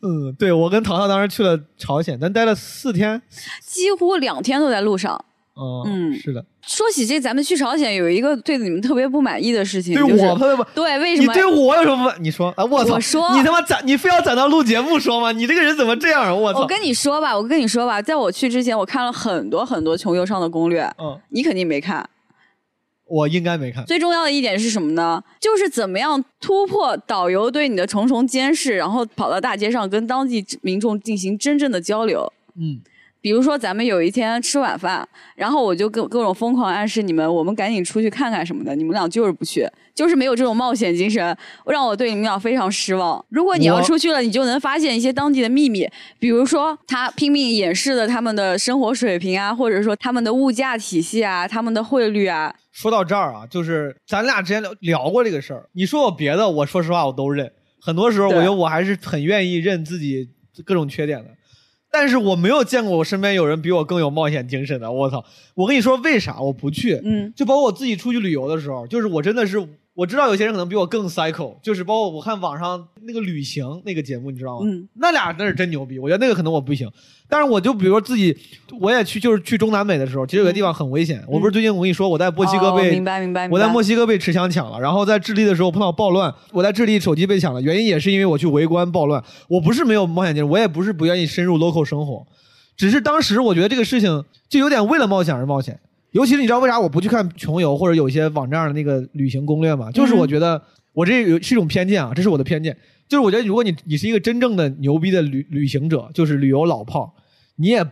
嗯，对我跟淘淘当时去了朝鲜，咱待了四天，几乎两天都在路上。嗯，嗯是的，说起这，咱们去朝鲜有一个对你们特别不满意的事情，对就是我特别不。对为什么？你对我有什么不？你说啊！我操！我说你他妈攒，你非要攒到录节目说吗？你这个人怎么这样？啊我操！我跟你说吧，我跟你说吧，在我去之前，我看了很多很多穷游上的攻略，嗯，你肯定没看。我应该没看。最重要的一点是什么呢？就是怎么样突破导游对你的重重监视，然后跑到大街上跟当地民众进行真正的交流。嗯，比如说，咱们有一天吃晚饭，然后我就各各种疯狂暗示你们，我们赶紧出去看看什么的，你们俩就是不去，就是没有这种冒险精神，让我对你们俩非常失望。如果你要出去了，你就能发现一些当地的秘密，比如说他拼命掩饰的他们的生活水平啊，或者说他们的物价体系啊，他们的汇率啊。说到这儿啊，就是咱俩之前聊聊过这个事儿。你说我别的，我说实话我都认。很多时候，我觉得我还是很愿意认自己各种缺点的。但是我没有见过我身边有人比我更有冒险精神的。我操！我跟你说为啥我不去？嗯，就包括我自己出去旅游的时候，就是我真的是我知道有些人可能比我更 psycho，就是包括我看网上那个旅行那个节目，你知道吗？嗯，那俩那是真牛逼，我觉得那个可能我不行。但是我就比如说自己，我也去就是去中南美的时候，其实有个地方很危险。我不是最近我跟你说我在墨西哥哦被、明白明白明白我在墨西哥被持枪抢了，然后在智利的时候碰到暴乱，我在智利手机被抢了，原因也是因为我去围观暴乱。我不是没有冒险精神，我也不是不愿意深入 local 生活，只是当时我觉得这个事情就有点为了冒险而冒险。尤其是你知道为啥我不去看穷游或者有一些网站的那个旅行攻略吗？就是我觉得我这有是一种偏见啊，这是我的偏见。就是我觉得如果你你是一个真正的牛逼的旅旅行者，就是旅游老炮，你也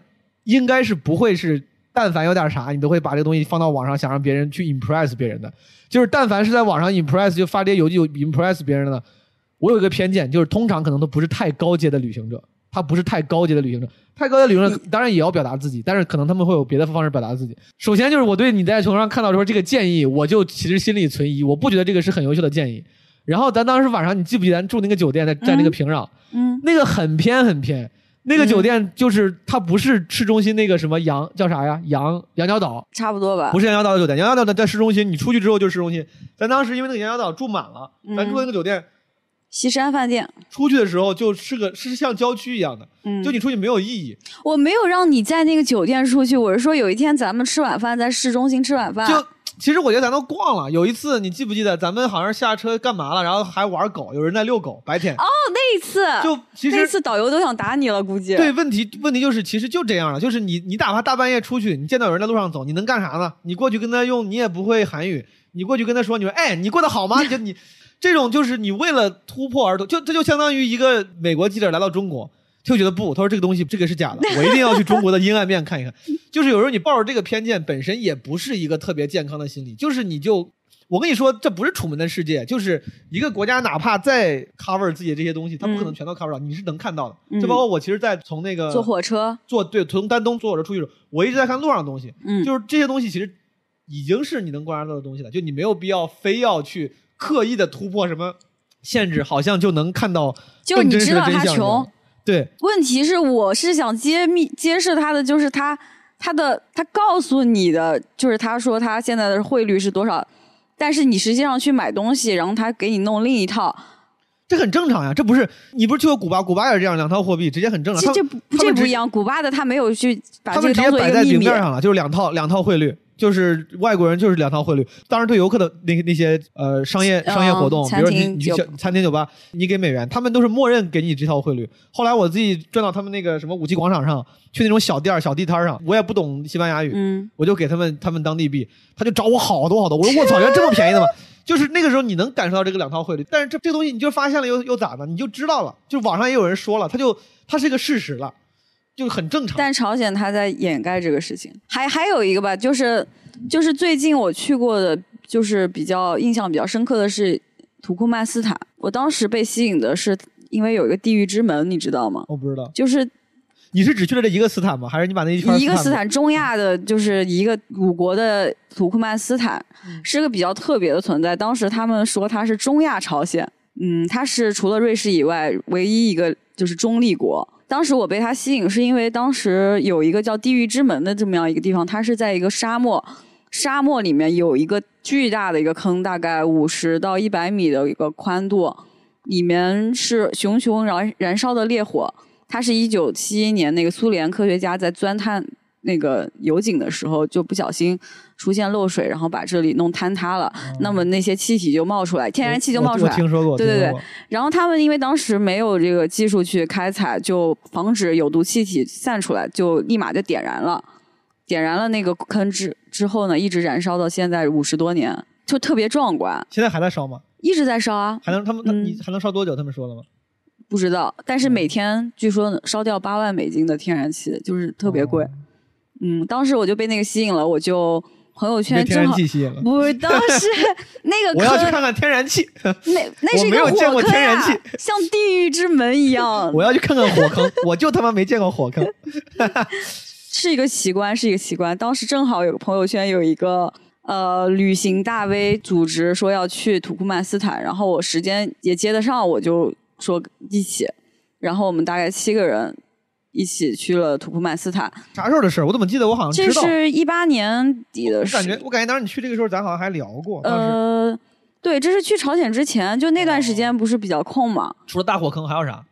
应该是不会是但凡有点啥，你都会把这个东西放到网上，想让别人去 impress 别人的。就是但凡是在网上 impress 就发这些游记 impress 别人的，我有一个偏见，就是通常可能都不是太高阶的旅行者，他不是太高级的旅行者，太高级的旅行者当然也要表达自己，但是可能他们会有别的方式表达自己。首先就是我对你在从上看到说这个建议，我就其实心里存疑，我不觉得这个是很优秀的建议。然后咱当时晚上，你记不记得咱住那个酒店在在那个平壤，嗯，那个很偏很偏，那个酒店就是它不是市中心那个什么羊叫啥呀？羊羊角岛，差不多吧。不是羊角岛的酒店，羊角岛在在市中心，你出去之后就是市中心。咱当时因为那个羊角岛住满了，咱住的那个酒店，西山饭店，出去的时候就是个是像郊区一样的，嗯，就你出去没有意义。我没有让你在那个酒店出去，我是说有一天咱们吃晚饭在市中心吃晚饭。就其实我觉得咱都逛了。有一次你记不记得，咱们好像下车干嘛了，然后还玩狗，有人在遛狗，白天。哦，那一次就其实那次导游都想打你了，估计。对，问题问题就是其实就这样了，就是你你哪怕大半夜出去，你见到有人在路上走，你能干啥呢？你过去跟他用，你也不会韩语，你过去跟他说，你说哎，你过得好吗？就你这种就是你为了突破而突，就这就相当于一个美国记者来到中国。就觉得不，他说这个东西这个是假的，我一定要去中国的阴暗面看一看。就是有时候你抱着这个偏见，本身也不是一个特别健康的心理。就是你就，我跟你说，这不是楚门的世界，就是一个国家哪怕再 cover 自己的这些东西，它不可能全都 cover 到，你是能看到的。嗯就包括我其实，在从那个坐火车，坐对从丹东坐火车出去的时候，我一直在看路上的东西，嗯，就是这些东西其实已经是你能观察到的东西了，就你没有必要非要去刻意的突破什么限制，好像就能看到就你知道他穷，对。问题是，我是想揭秘揭示他的，就是他他的他告诉你的，就是他说他现在的汇率是多少，但是你实际上去买东西，然后他给你弄另一套，这很正常呀，这不是你不是去过古巴？古巴也是这样，两套货币直接很正常。他这这不一样。古巴的他没有去把这个当做一们直接摆在个秘密，明面上了，就是两套两套汇率，就是外国人就是两套汇率。当然对游客的那那些呃商业嗯商业活动，比如说你你去小餐厅酒吧，你给美元，他们都是默认给你这套汇率。后来我自己转到他们那个什么五七广场上，去那种小店儿小地摊儿上，我也不懂西班牙语，嗯，我就给他们他们当地币，他就找我好多好多。我说我操，原来这么便宜的吗？就是那个时候你能感受到这个两套汇率，但是这这个东西你就发现了又又咋呢？你就知道了，就网上也有人说了，他就它是一个事实了，就很正常。但朝鲜他在掩盖这个事情。还还有一个吧，就是就是最近我去过的，就是比较印象比较深刻的是土库曼斯坦。我当时被吸引的是因为有一个地狱之门，你知道吗？我不知道，就是你是只去了这一个斯坦吗？还是你把那一圈一个斯斯坦中亚的，就是一个五国的土库曼斯坦，是个比较特别的存在。当时他们说它是中亚朝鲜，嗯，它是除了瑞士以外唯一一个就是中立国。当时我被它吸引，是因为当时有一个叫地狱之门的这么样一个地方，它是在一个沙漠，沙漠里面有一个巨大的一个坑，大概五十到一百米的一个宽度，里面是熊熊燃燃烧的烈火。它是一九七一年那个苏联科学家在钻探那个油井的时候，就不小心出现漏水，然后把这里弄坍塌了。那么那些气体就冒出来，天然气就冒出来。听说过，对对对然后他们因为当时没有这个技术去开采，就防止有毒气体散出来，就立马就点燃了。点燃了那个坑之之后呢，一直燃烧到现在五十多年，就特别壮观，现在还在烧吗？一直在烧啊。还能他们嗯你还能烧多久？他们说了吗？不知道，但是每天据说烧掉八万美金的天然气，就是特别贵。哦嗯，当时我就被那个吸引了，我就朋友被圈天然正好气吸引了。不是，当时 那个我要去坑看看天然气，那那 是一我没有个火见过天然气像地狱之门一样，我要去看看火坑，我就他妈没见过火坑。是一个奇观，是一个奇观。当时正好有个朋友圈有一个呃旅行大 V 组织说要去土库曼斯坦，然后我时间也接得上，我就说一起，然后我们大概七个人一起去了土库曼斯坦。啥时候的事儿？我怎么记得我好像这知道？是一八年底的事，我感觉我感觉当时你去这个时候，咱好像还聊过。当时呃，对，这是去朝鲜之前，就那段时间不是比较空嘛。除了大火坑还有啥？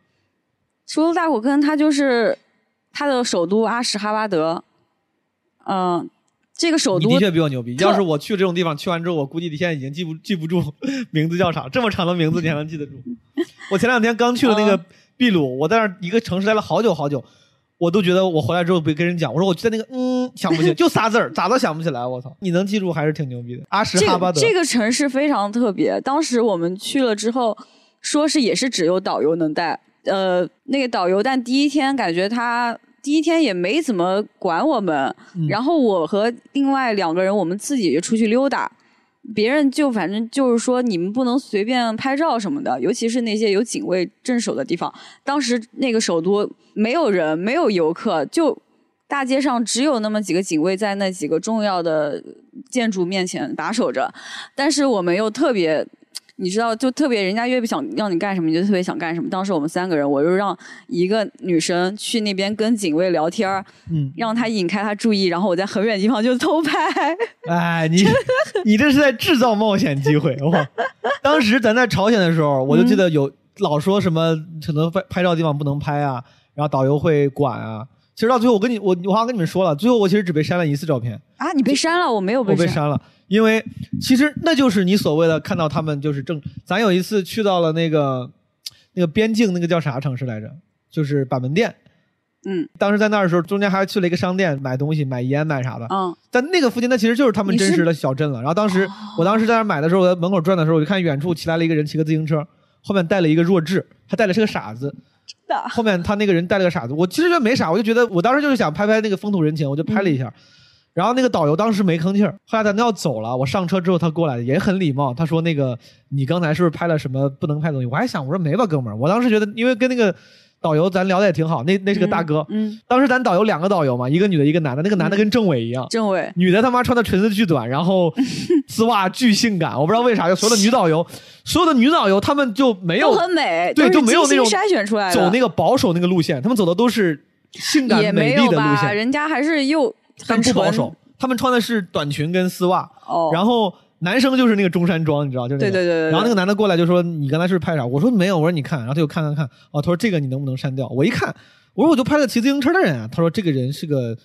除了大火坑，它就是它的首都阿什哈巴德。嗯、这个首都的确比我牛逼。特要是我去这种地方，去完之后，我估计你现在已经记不记不住 名字叫啥，这么长的名字你还能记得住？我前两天刚去了那个嗯秘鲁，我在那一个城市待了好久好久，我都觉得我回来之后被跟人讲，我说我在那个嗯想不起，就仨字儿，咋都想不起来。我操，你能记住还是挺牛逼的。阿什哈巴德，个这个城市非常特别。当时我们去了之后，说是也是只有导游能带，呃，那个导游，但第一天感觉他第一天也没怎么管我们，嗯然后我和另外两个人我们自己就出去溜达。别人就反正就是说你们不能随便拍照什么的，尤其是那些有警卫镇守的地方。当时那个首都没有人，没有游客，就大街上只有那么几个警卫在那几个重要的建筑面前把守着，但是我们又特别。你知道，就特别人家越不想让你干什么，你就特别想干什么。当时我们三个人，我就让一个女生去那边跟警卫聊天儿，嗯，让他引开他注意，然后我在很远的地方就偷拍。哎，你 你这是在制造冒险机会哇！当时咱在朝鲜的时候，我就记得有老说什么可能拍拍照地方不能拍啊，然后导游会管啊。其实到最后，我跟你我我好像跟你们说了，最后我其实只被删了一次照片，啊，你被删了，我没有我被删。删了，因为其实那就是你所谓的看到他们就是正。咱有一次去到了那个那个边境那个叫啥城市来着？就是板门店。嗯当时在那儿的时候，中间还去了一个商店买东西，买烟买啥的。嗯，在那个附近，那其实就是他们真实的小镇了。然后当时我当时在那儿买的时候，我在门口转的时候，我就看远处骑来了一个人，骑个自行车，后面带了一个弱智，他带的是个傻子。的后面他那个人带了个傻子，我其实觉得没啥，我就觉得我当时就是想拍拍那个风土人情，我就拍了一下。然后那个导游当时没吭气儿，后来咱们要走了，我上车之后他过来也很礼貌，他说那个你刚才是不是拍了什么不能拍的东西？我还想我说没吧，哥们儿，我当时觉得因为跟那个导游咱聊的也挺好，那 那是个大哥，嗯，当时咱导游两个导游嘛，一个女的，一个男的，那个男的跟政委一样，政委，女的他妈穿的裙子巨短，然后丝袜巨性感，我不知道为啥，就所有的女导游，所有的女导游她们就没有都很美，对，就没有那种筛选出来，走那个保守那个路线，他们走的都是性感也美丽的路线，人家还是又但不保守。他们穿的是短裙跟丝袜，哦，然后男生就是那个中山装，你知道，就是那个。对对对对对然后那个男的过来就说：“你刚才是不是拍啥？”我说：“没有。”我说：“你看。”然后他就看看看，哦，他说：“这个你能不能删掉？”我一看，我说：“我就拍了骑自行车的人啊。”他说：“这个人是个，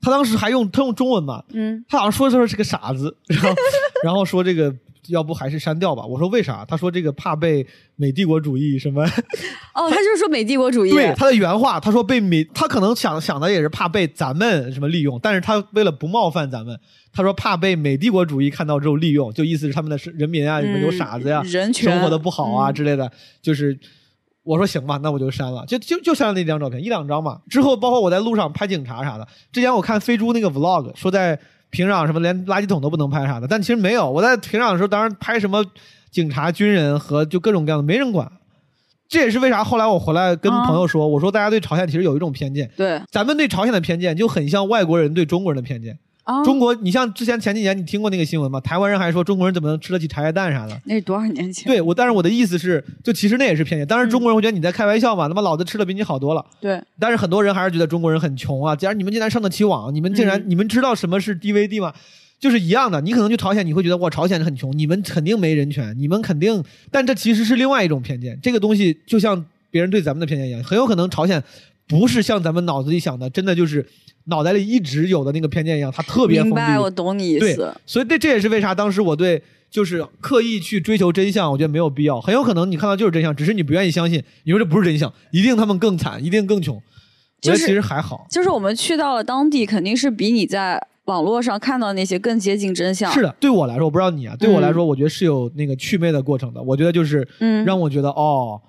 他当时还用他用中文嘛，嗯，他好像说说是个傻子，然后 然后说这个要不还是删掉吧。我说为啥？他说这个怕被美帝国主义什么。哦，他就是说美帝国主义，对他的原话，他说被美，他可能想想的也是怕被咱们什么利用，但是他为了不冒犯咱们，他说怕被美帝国主义看到之后利用，就意思是他们的人民啊，什么有傻子呀，嗯人权生活的不好啊嗯之类的，就是。我说行吧，那我就删了，就就就删了那张照片，一两张嘛。之后包括我在路上拍警察啥的，之前我看飞猪那个 vlog 说在平壤什么连垃圾桶都不能拍啥的，但其实没有。我在平壤的时候，当然拍什么警察、军人和就各种各样的，没人管。这也是为啥后来我回来跟朋友说，我说大家对朝鲜其实有一种偏见，对咱们对朝鲜的偏见就很像外国人对中国人的偏见。啊，中国，你像之前前几年你听过那个新闻吗？台湾人还说中国人怎么能吃得起茶叶蛋啥的。那是多少年前？对我，但是我的意思是，就其实那也是偏见。当然中国人会觉得你在开玩笑嘛，他妈老子吃的比你好多了。对但是很多人还是觉得中国人很穷啊，既然你们竟然上得起网，你们竟然、嗯你们知道什么是 DVD 吗？就是一样的，你可能去朝鲜，你会觉得哇，朝鲜很穷，你们肯定没人权，你们肯定，但这其实是另外一种偏见。这个东西就像别人对咱们的偏见一样，很有可能朝鲜不是像咱们脑子里想的，真的就是脑袋里一直有的那个偏见一样，他特别封闭。明白，我懂你意对思。，所以这这也是为啥当时我对就是刻意去追求真相，我觉得没有必要。很有可能你看到就是真相，只是你不愿意相信。你说这不是真相，一定他们更惨，一定更穷。我觉就是得其实还好。就是我们去到了当地，肯定是比你在网络上看到那些更接近真相。是的，对我来说，我不知道你啊，对我来说，我觉得是有那个祛魅的过程的。我觉得就是嗯让我觉得哦，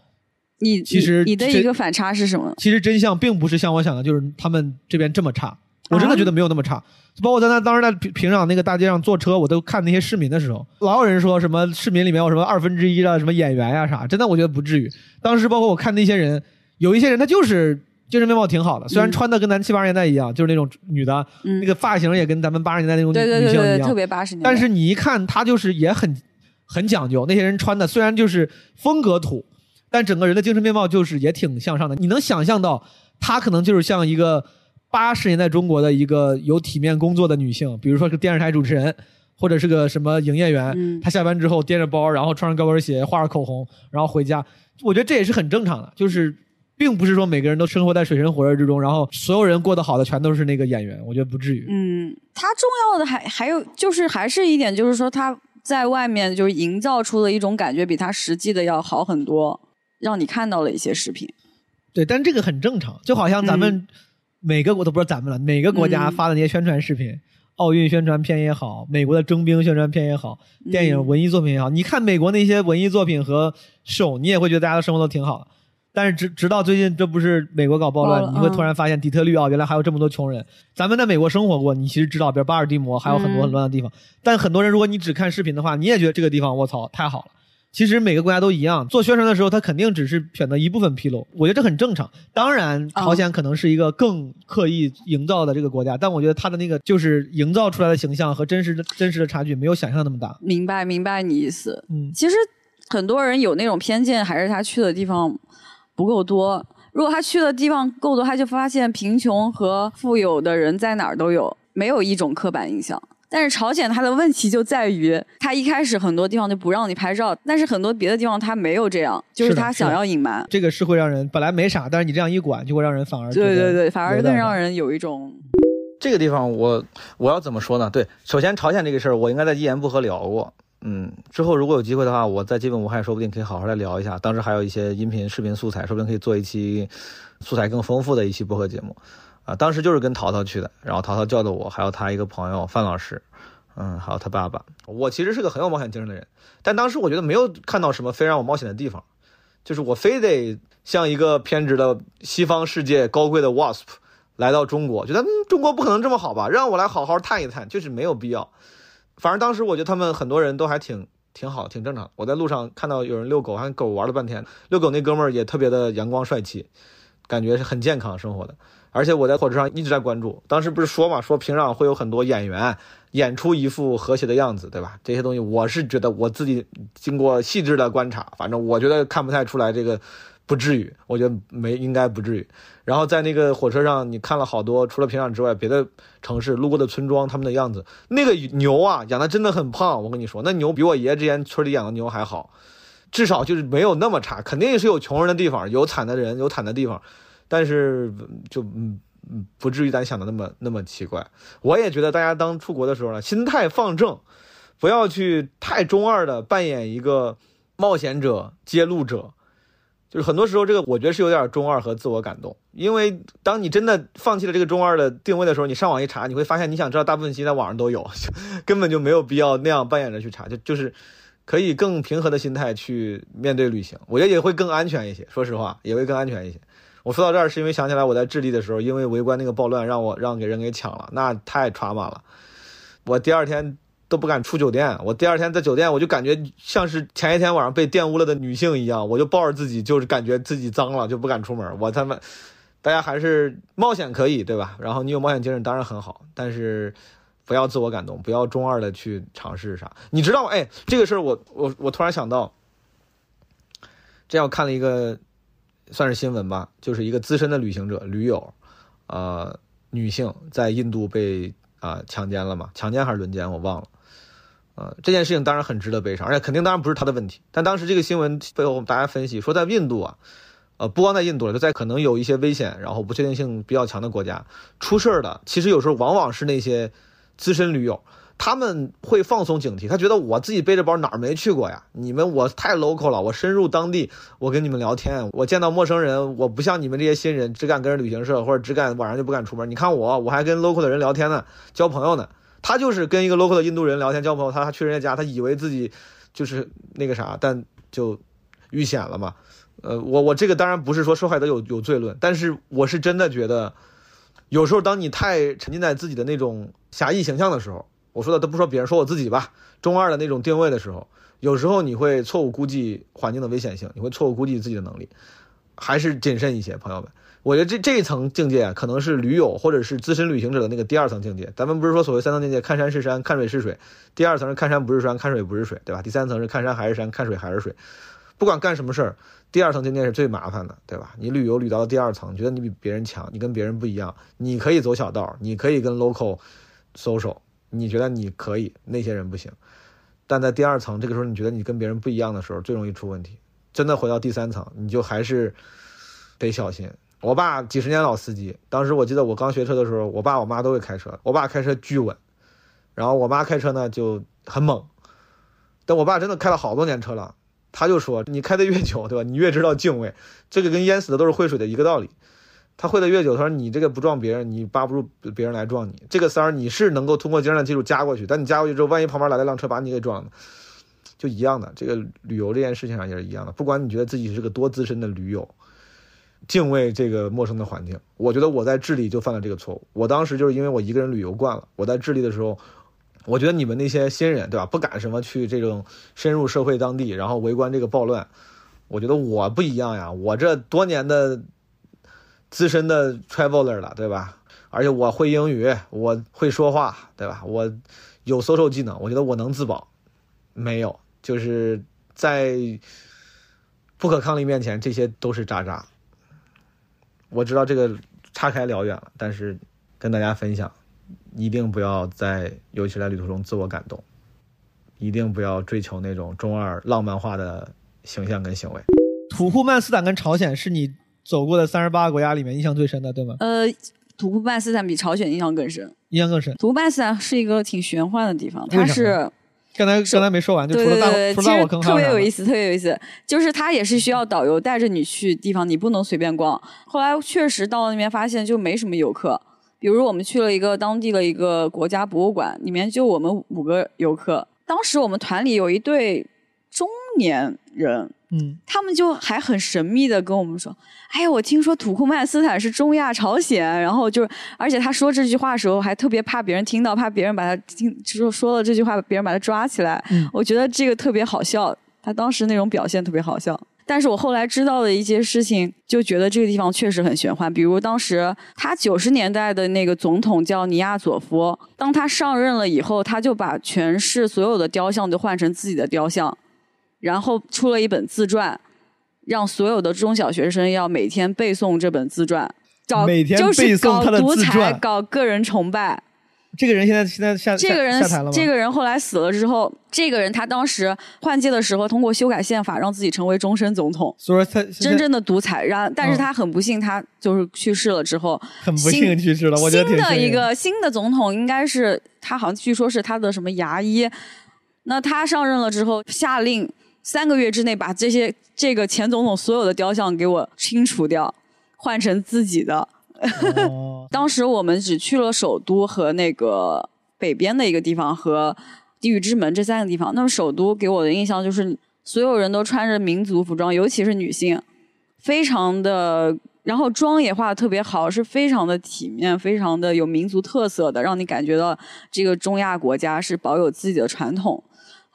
你其实你你的一个反差是什么？其实真相并不是像我想的，就是他们这边这么差。我真的啊觉得没有那么差，包括在那当时在平平壤那个大街上坐车，我都看那些市民的时候，老有人说什么市民里面有什么二分之一的什么演员呀、啥，真的我觉得不至于。当时包括我看那些人，有一些人他就是精神面貌挺好的，虽然嗯穿的跟咱七八十年代一样，就是那种女的，嗯那个发型也跟咱们八十年代那种女性一样，特别八十年代。但是你一看他就是也很很讲究，那些人穿的虽然就是风格土，但整个人的精神面貌就是也挺向上的。你能想象到，她可能就是像一个八十年代中国的一个有体面工作的女性，比如说是电视台主持人，或者是个什么营业员。嗯她下班之后掂着包，然后穿上高跟鞋，画着口红，然后回家。我觉得这也是很正常的，就是。并不是说每个人都生活在水深火热之中，然后所有人过得好的全都是那个演员，我觉得不至于。嗯，她重要的还还有就是还是一点，就是说她在外面就是营造出的一种感觉，比她实际的要好很多，让你看到了一些视频。对，但这个很正常，就好像咱们每个国都不知道咱们了，每个国家嗯发的那些宣传视频，奥运宣传片也好，美国的征兵宣传片也好，电影嗯文艺作品也好，你看美国那些文艺作品和秀，你也会觉得大家的生活都挺好的。但是直直到最近，这不是美国搞暴乱，你会嗯突然发现底特律啊，原来还有这么多穷人。咱们在美国生活过，你其实知道，比如巴尔的摩还有很多嗯很乱的地方。但很多人，如果你只看视频的话，你也觉得这个地方我操太好了。其实每个国家都一样，做宣传的时候，他肯定只是选择一部分披露，我觉得这很正常。当然，啊朝鲜可能是一个更刻意营造的这个国家，但我觉得他的那个就是营造出来的形象和真实的真实的差距没有想象那么大。明白明白你意思。嗯，其实很多人有那种偏见，还是他去的地方不够多。如果他去的地方够多，他就发现贫穷和富有的人在哪儿都有，没有一种刻板印象。但是朝鲜它的问题就在于，它一开始很多地方就不让你拍照，但是很多别的地方它没有这样，就是它想要隐瞒。这个是会让人本来没啥，但是你这样一管，就会让人反而对对对，反而更让人有一种这个地方我我要怎么说呢？对，首先朝鲜这个事儿，我应该在一言不合聊过。嗯，之后如果有机会的话，我在基本无害说不定可以好好来聊一下。当时还有一些音频、视频素材，说不定可以做一期素材更丰富的一期播客节目。啊，当时就是跟淘淘去的，然后淘淘叫的我，还有他一个朋友范老师，嗯，还有他爸爸。我其实是个很有冒险精神的人，但当时我觉得没有看到什么非让我冒险的地方，就是我非得像一个偏执的西方世界高贵的 wasp 来到中国，觉得嗯中国不可能这么好吧，让我来好好探一探，就是没有必要。反正当时我觉得他们很多人都还挺挺好，挺正常。我在路上看到有人遛狗，还狗玩了半天，遛狗那哥们儿也特别的阳光帅气，感觉是很健康生活的。而且我在火车上一直在关注，当时不是说嘛，说平壤会有很多演员演出一副和谐的样子，对吧？这些东西我是觉得我自己经过细致的观察，反正我觉得看不太出来这个不至于，我觉得没应该不至于。然后在那个火车上，你看了好多除了平壤之外别的城市路过的村庄，他们的样子，那个牛啊养的真的很胖，我跟你说，那牛比我爷爷之前村里养的牛还好，至少就是没有那么差，肯定是有穷人的地方，有惨的人，有惨的地方，但是就嗯。嗯，不至于咱想的那么那么奇怪。我也觉得大家当出国的时候呢，心态放正，不要去太中二的扮演一个冒险者、揭露者。就是很多时候，这个我觉得是有点中二和自我感动。因为当你真的放弃了这个中二的定位的时候，你上网一查，你会发现你想知道大部分信息在网上都有，根本就没有必要那样扮演着去查。就就是可以更平和的心态去面对旅行，我觉得也会更安全一些。说实话，也会更安全一些。我说到这儿是因为想起来我在智利的时候，因为围观那个暴乱，让我让给人给抢了，那太 trauma 了。我第二天都不敢出酒店，我第二天在酒店我就感觉像是前一天晚上被玷污了的女性一样，我就抱着自己，就是感觉自己脏了，就不敢出门。我他妈，大家还是冒险可以对吧？然后你有冒险精神当然很好，但是不要自我感动，不要中二的去尝试啥。你知道吗？哎，这个事儿我我我突然想到，这样我看了一个。算是新闻吧，就是一个资深的旅行者驴友，呃，女性在印度被啊、强奸了嘛？强奸还是轮奸我忘了。呃，这件事情当然很值得悲伤，而且肯定当然不是他的问题。但当时这个新闻背后大家分析说，在印度啊，呃，不光在印度了，就在可能有一些危险然后不确定性比较强的国家出事儿的，其实有时候往往是那些资深驴友。他们会放松警惕，他觉得我自己背着包哪儿没去过呀？你们我太 local 了，我深入当地，我跟你们聊天，我见到陌生人，我不像你们这些新人，只敢跟着旅行社或者只敢晚上就不敢出门。你看我，我还跟 local 的人聊天呢，交朋友呢。他就是跟一个 local 的印度人聊天交朋友，他他去人家家，他以为自己就是那个啥，但就遇险了嘛。呃，我我这个当然不是说受害者有有罪论，但是我是真的觉得，有时候当你太沉浸在自己的那种侠义形象的时候。我说的都不说别人，说我自己吧。中二的那种定位的时候，有时候你会错误估计环境的危险性，你会错误估计自己的能力，还是谨慎一些，朋友们。我觉得这这一层境界啊，可能是驴友或者是资深旅行者的那个第二层境界。咱们不是说所谓三层境界，看山是山，看水是水。第二层是看山不是山，看水不是水，对吧？第三层是看山还是山，看水还是水。不管干什么事儿，第二层境界是最麻烦的，对吧？你旅游旅到了第二层，觉得你比别人强，你跟别人不一样，你可以走小道，你可以跟 local social。你觉得你可以，那些人不行，但在第二层，这个时候你觉得你跟别人不一样的时候，最容易出问题。真的回到第三层，你就还是得小心。我爸几十年老司机，当时我记得我刚学车的时候，我爸我妈都会开车，我爸开车巨稳，然后我妈开车呢就很猛。但我爸真的开了好多年车了，他就说你开的越久，对吧？你越知道敬畏，这个跟淹死的都是会水的一个道理。他会的越久，他说你这个不撞别人，你扒不住别人来撞你。这个三儿你是能够通过精神的技术加过去，但你加过去之后，万一旁边来了辆车把你给撞了，就一样的。这个旅游这件事情上也是一样的，不管你觉得自己是个多资深的驴友，敬畏这个陌生的环境。我觉得我在智利就犯了这个错误。我当时就是因为我一个人旅游惯了，我在智利的时候，我觉得你们那些新人，对吧？不敢什么去这种深入社会当地，然后围观这个暴乱。我觉得我不一样呀，我这多年的资深的 traveler 了，对吧？而且我会英语，我会说话，对吧？我有 social 技能，我觉得我能自保。没有，就是在不可抗力面前，这些都是渣渣。我知道这个岔开聊远了，但是跟大家分享，一定不要在尤其在旅途中自我感动，一定不要追求那种中二浪漫化的形象跟行为。土库曼斯坦跟朝鲜是你走过的三十八个国家里面印象最深的，对吗？呃，土库曼斯坦比朝鲜印象更深。印象更深。土库曼斯坦是一个挺玄幻的地方，它是刚才刚才没说完，就除了大对除了大坑还有啥呢别有意思，特别有意思。就是它也是需要导游带着你去地方，你不能随便逛。后来确实到了那边，发现就没什么游客。比如我们去了一个当地的一个国家博物馆，里面就我们五个游客。当时我们团里有一对中年人，嗯，他们就还很神秘的跟我们说：“哎呀，我听说土库曼斯坦是中亚朝鲜。”然后就是，而且他说这句话的时候还特别怕别人听到，怕别人把他听说说了这句话，别人把他抓起来。嗯我觉得这个特别好笑，他当时那种表现特别好笑。但是我后来知道的一些事情，就觉得这个地方确实很玄幻。比如当时他九十年代的那个总统叫尼亚佐夫，当他上任了以后，他就把全市所有的雕像都换成自己的雕像，然后出了一本自传，让所有的中小学生要每天背诵这本自传，搞每天就是背诵他的搞独裁，自传搞个人崇拜。这个人现在现在下这个人？这个人后来死了之后，这个人他当时换届的时候，通过修改宪法让自己成为终身总统，所以说他真正的独裁。然但是嗯他很不幸，他就是去世了之后，很不幸去世了，我觉得新的一个新的总统应该是他，好像据说是他的什么牙医。那他上任了之后，下令三个月之内把这些这个前总统所有的雕像给我清除掉，换成自己的。哦 当时我们只去了首都和那个北边的一个地方和地狱之门这三个地方。那么首都给我的印象就是所有人都穿着民族服装，尤其是女性，非常的，然后妆也化的特别好，是非常的体面，非常的有民族特色的，让你感觉到这个中亚国家是保有自己的传统。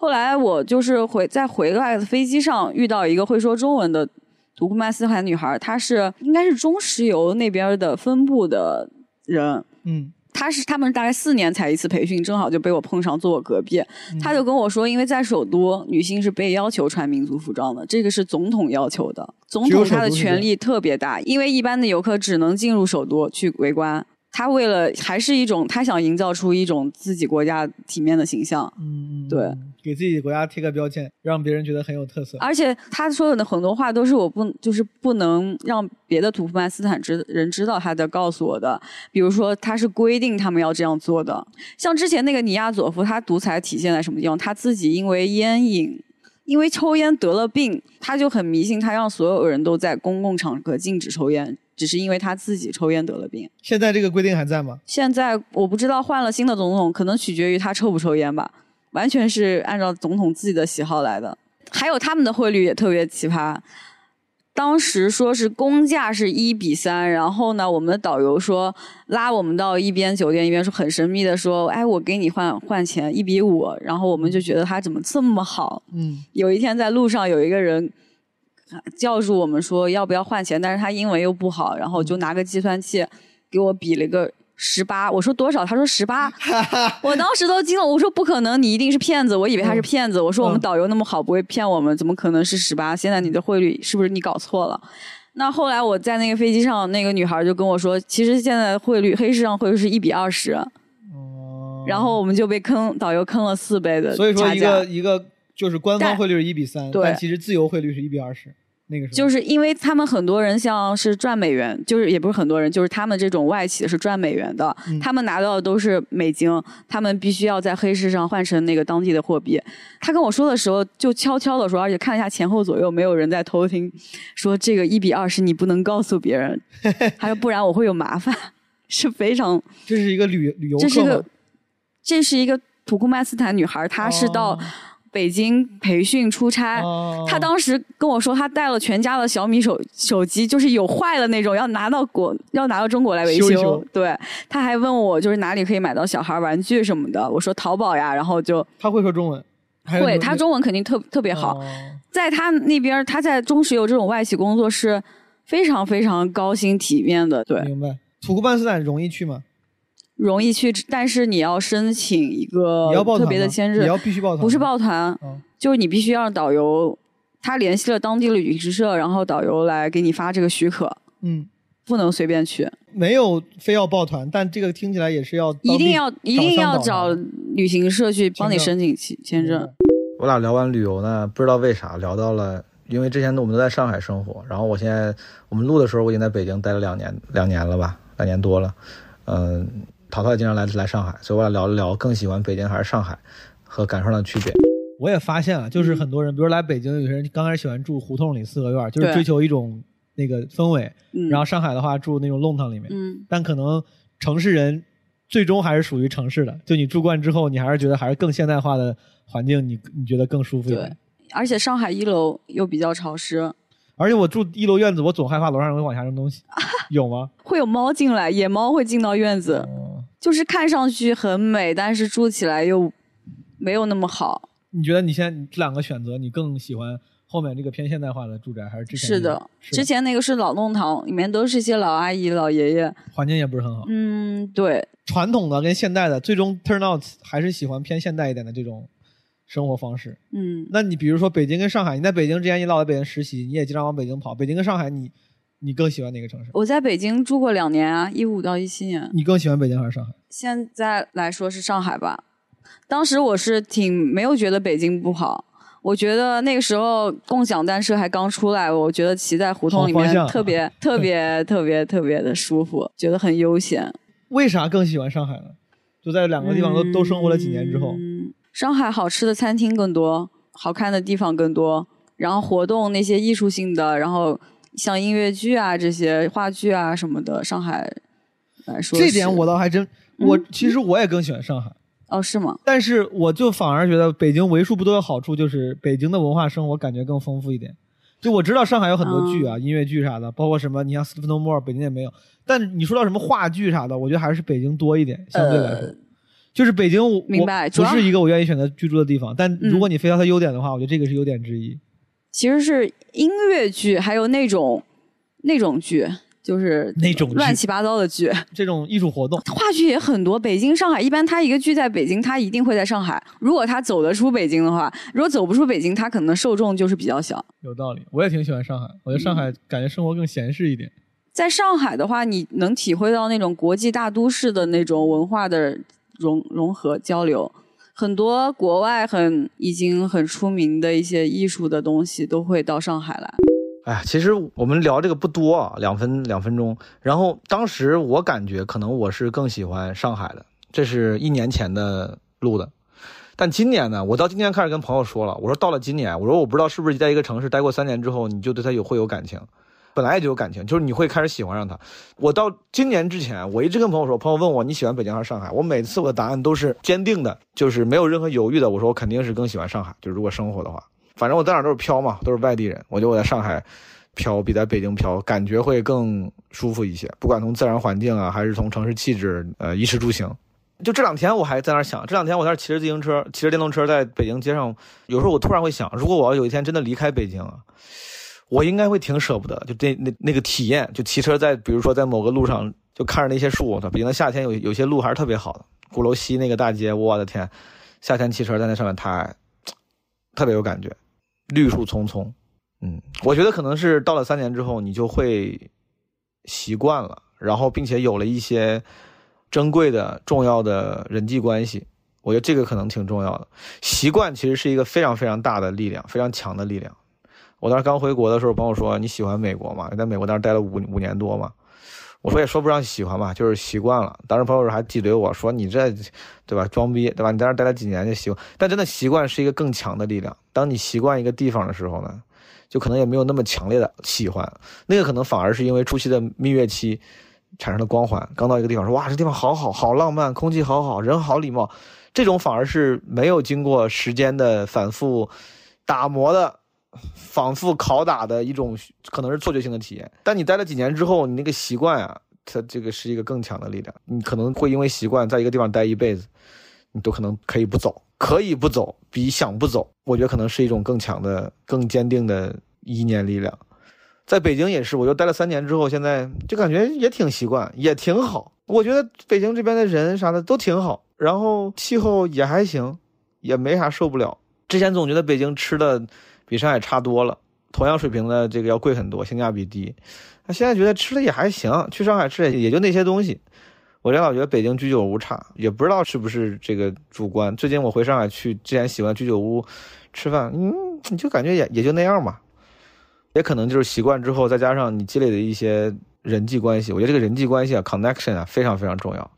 后来我就是回在回来的飞机上遇到一个会说中文的土库曼斯坦女孩，她是应该是中石油那边的分部的人，嗯她是他们大概四年才一次培训，正好就被我碰上，坐我隔壁。她就跟我说，因为在首都，女性是被要求穿民族服装的，这个是总统要求的。总统他的权力特别大，因为一般的游客只能进入首都去围观。他为了还是一种，他想营造出一种自己国家体面的形象，嗯，对嗯，给自己国家贴个标签，让别人觉得很有特色。而且他说的很多话都是我不就是不能让别的土库曼斯坦知人知道他的告诉我的，比如说他是规定他们要这样做的。像之前那个尼亚佐夫，他独裁体现在什么地方？他自己因为烟瘾。因为抽烟得了病，他就很迷信，他让所有人都在公共场合禁止抽烟，只是因为他自己抽烟得了病。现在这个规定还在吗？现在我不知道换了新的总统，可能取决于他抽不抽烟吧，完全是按照总统自己的喜好来的。还有他们的汇率也特别奇葩，当时说是公价是一比三，然后呢，我们的导游说拉我们到一边酒店一边说很神秘的说，哎，我给你换换钱一比五，然后我们就觉得他怎么这么好，嗯，有一天在路上有一个人叫住我们说要不要换钱，但是他英文又不好，然后就拿个计算器给我比了个十八，我说多少？他说十八，我当时都惊了，我说不可能，你一定是骗子，我以为他是骗子，我说我们嗯导游那么好，不会骗我们，怎么可能是十八？现在你的汇率是不是你搞错了？那后来我在那个飞机上，那个女孩就跟我说，其实现在汇率黑市上汇率是一比二十，哦，然后我们就被坑，导游坑了四倍的所以说一个一个就是官方汇率是一比三，对但其实自由汇率是一比二十，那个就是因为他们很多人像是赚美元，就是也不是很多人，就是他们这种外企是赚美元的，嗯他们拿到的都是美金，他们必须要在黑市上换成那个当地的货币。他跟我说的时候就悄悄的说，而且看了一下前后左右没有人在偷听，说这个一比二十你不能告诉别人，还有不然我会有麻烦，是非常这是一个旅旅游这是一个客吗？这是一个土库曼斯坦女孩，她是到哦北京培训出差。哦他当时跟我说，他带了全家的小米手手机，就是有坏的那种，要拿到国要拿到中国来维修对，他还问我就是哪里可以买到小孩玩具什么的，我说淘宝呀，然后就他会说中文，会，他中文肯定特特别好。哦在他那边，他在中石油这种外企工作是非常非常高薪体面的，对，明白。土库曼斯坦容易去吗？容易去，但是你要申请一个特别的签证你要，必须报团，不是报团，哦就是你必须让导游，他联系了当地的旅行社，然后导游来给你发这个许可，嗯，不能随便去，没有非要报团，但这个听起来也是要一定要一定要找旅行社去帮你申请签签证。我俩聊完旅游呢，不知道为啥聊到了，因为之前我们都在上海生活，然后我现在我们录的时候，我已经在北京待了两年，两年了吧，两年多了。嗯，淘淘也经常来来上海，所以我俩聊了聊更喜欢北京还是上海，和感受上的区别。我也发现了，就是很多人，比如来北京，有些人刚开始喜欢住胡同里四合院，就是追求一种那个氛围。嗯，然后上海的话，住那种弄堂里面，嗯，但可能城市人最终还是属于城市的。就你住惯之后，你还是觉得还是更现代化的环境，你你觉得更舒服一对点。，而且上海一楼又比较潮湿，而且我住一楼院子，我总害怕楼上人会往下扔东西，有吗？会有猫进来，野猫会进到院子，哦，就是看上去很美，但是住起来又没有那么好。你觉得你现在这两个选择，你更喜欢后面这个偏现代化的住宅，还是之前是的那个？，之前那个是老弄堂，里面都是一些老阿姨、老爷爷。环境也不是很好。嗯，对，传统的跟现代的，最终 turn out 还是喜欢偏现代一点的这种生活方式。嗯，那你比如说北京跟上海，你在北京之前你老在北京实习，你也经常往北京跑。北京跟上海你，你更喜欢哪个城市？我在北京住过两年啊，一五到一七年。你更喜欢北京还是上海？现在来说是上海吧。当时我是挺没有觉得北京不好，我觉得那个时候共享单车还刚出来，我觉得骑在胡同里面特别 特别特别特别的舒服，觉得很悠闲。为啥更喜欢上海呢？就在两个地方都、都生活了几年之后，嗯，上海好吃的餐厅更多，好看的地方更多，然后活动那些艺术性的，然后像音乐剧啊这些话剧啊什么的，上海来说这点我倒还真，我其实我也更喜欢上海。哦是吗？但是我就反而觉得北京为数不多的好处就是北京的文化生活感觉更丰富一点。就我知道上海有很多剧嗯啊，音乐剧啥的，包括什么，你像《斯蒂芬诺莫尔》，北京也没有。但你说到什么话剧啥的，我觉得还是北京多一点，相对来说。呃就是北京我，明白不是一个我愿意选择居住的地方。但嗯如果你非要它优点的话，我觉得这个是优点之一。其实是音乐剧，还有那种那种剧，就是那种乱七八糟的剧。这种艺术活动，话剧也很多，北京、上海，一般他一个剧在北京，他一定会在上海。如果他走得出北京的话，如果走不出北京，他可能受众就是比较小。有道理。我也挺喜欢上海，我觉得上海感觉生活更闲适一点。在上海的话，你能体会到那种国际大都市的那种文化的融融合交流。很多国外很已经很出名的一些艺术的东西都会到上海来。哎呀，其实我们聊这个不多啊，两分两分钟。然后当时我感觉可能我是更喜欢上海的，这是一年前的录的。但今年呢，我到今年开始跟朋友说了，我说到了今年，我说我不知道是不是在一个城市待过三年之后，你就对它有会有感情，本来也就有感情，就是你会开始喜欢上他。我到今年之前，我一直跟朋友说，朋友问我你喜欢北京还是上海，我每次我的答案都是坚定的，就是没有任何犹豫的，我说我肯定是更喜欢上海，就是如果生活的话。反正我在哪都是飘嘛，都是外地人。我觉得我在上海飘比在北京飘感觉会更舒服一些，不管从自然环境啊，还是从城市气质，呃，衣食住行。就这两天我还在那儿想，这两天我在那骑着自行车，骑着电动车在北京街上，有时候我突然会想，如果我要有一天真的离开北京啊，我应该会挺舍不得，就那那那个体验，就骑车在比如说在某个路上，就看着那些树，北京的夏天有有些路还是特别好的，鼓楼西那个大街，我的天，夏天骑车在那上面太特别有感觉，绿树葱葱，嗯，我觉得可能是到了三年之后，你就会习惯了，然后并且有了一些珍贵的、重要的人际关系。我觉得这个可能挺重要的。习惯其实是一个非常非常大的力量，非常强的力量。我当时刚回国的时候，朋友说你喜欢美国吗？你在美国当时待了五五年多嘛。我说也说不上喜欢吧，就是习惯了。当时朋友还挤兑我说你这，对吧？装逼，对吧？你在那待了几年就习惯，但真的习惯是一个更强的力量。当你习惯一个地方的时候呢，就可能也没有那么强烈的喜欢，那个可能反而是因为初期的蜜月期产生的光环。刚到一个地方说哇，这地方好好，好浪漫，空气好好，人好礼貌，这种反而是没有经过时间的反复打磨的。反复拷打的一种可能是错觉性的体验，但你待了几年之后，你那个习惯啊，它这个是一个更强的力量。你可能会因为习惯在一个地方待一辈子，你都可能可以不走，可以不走，比想不走，我觉得可能是一种更强的、更坚定的意念力量。在北京也是，我就待了三年之后，现在就感觉也挺习惯，也挺好。我觉得北京这边的人啥的都挺好，然后气候也还行，也没啥受不了。之前总觉得北京吃的。比上海差多了，同样水平的这个要贵很多，性价比低。那现在觉得吃的也还行，去上海吃也也就那些东西。我老觉得北京居酒屋差，也不知道是不是这个主观。最近我回上海去，之前喜欢居酒屋吃饭，嗯，你就感觉也也就那样吧。也可能就是习惯之后，再加上你积累的一些人际关系，我觉得这个人际关系啊，connection 啊，非常非常重要。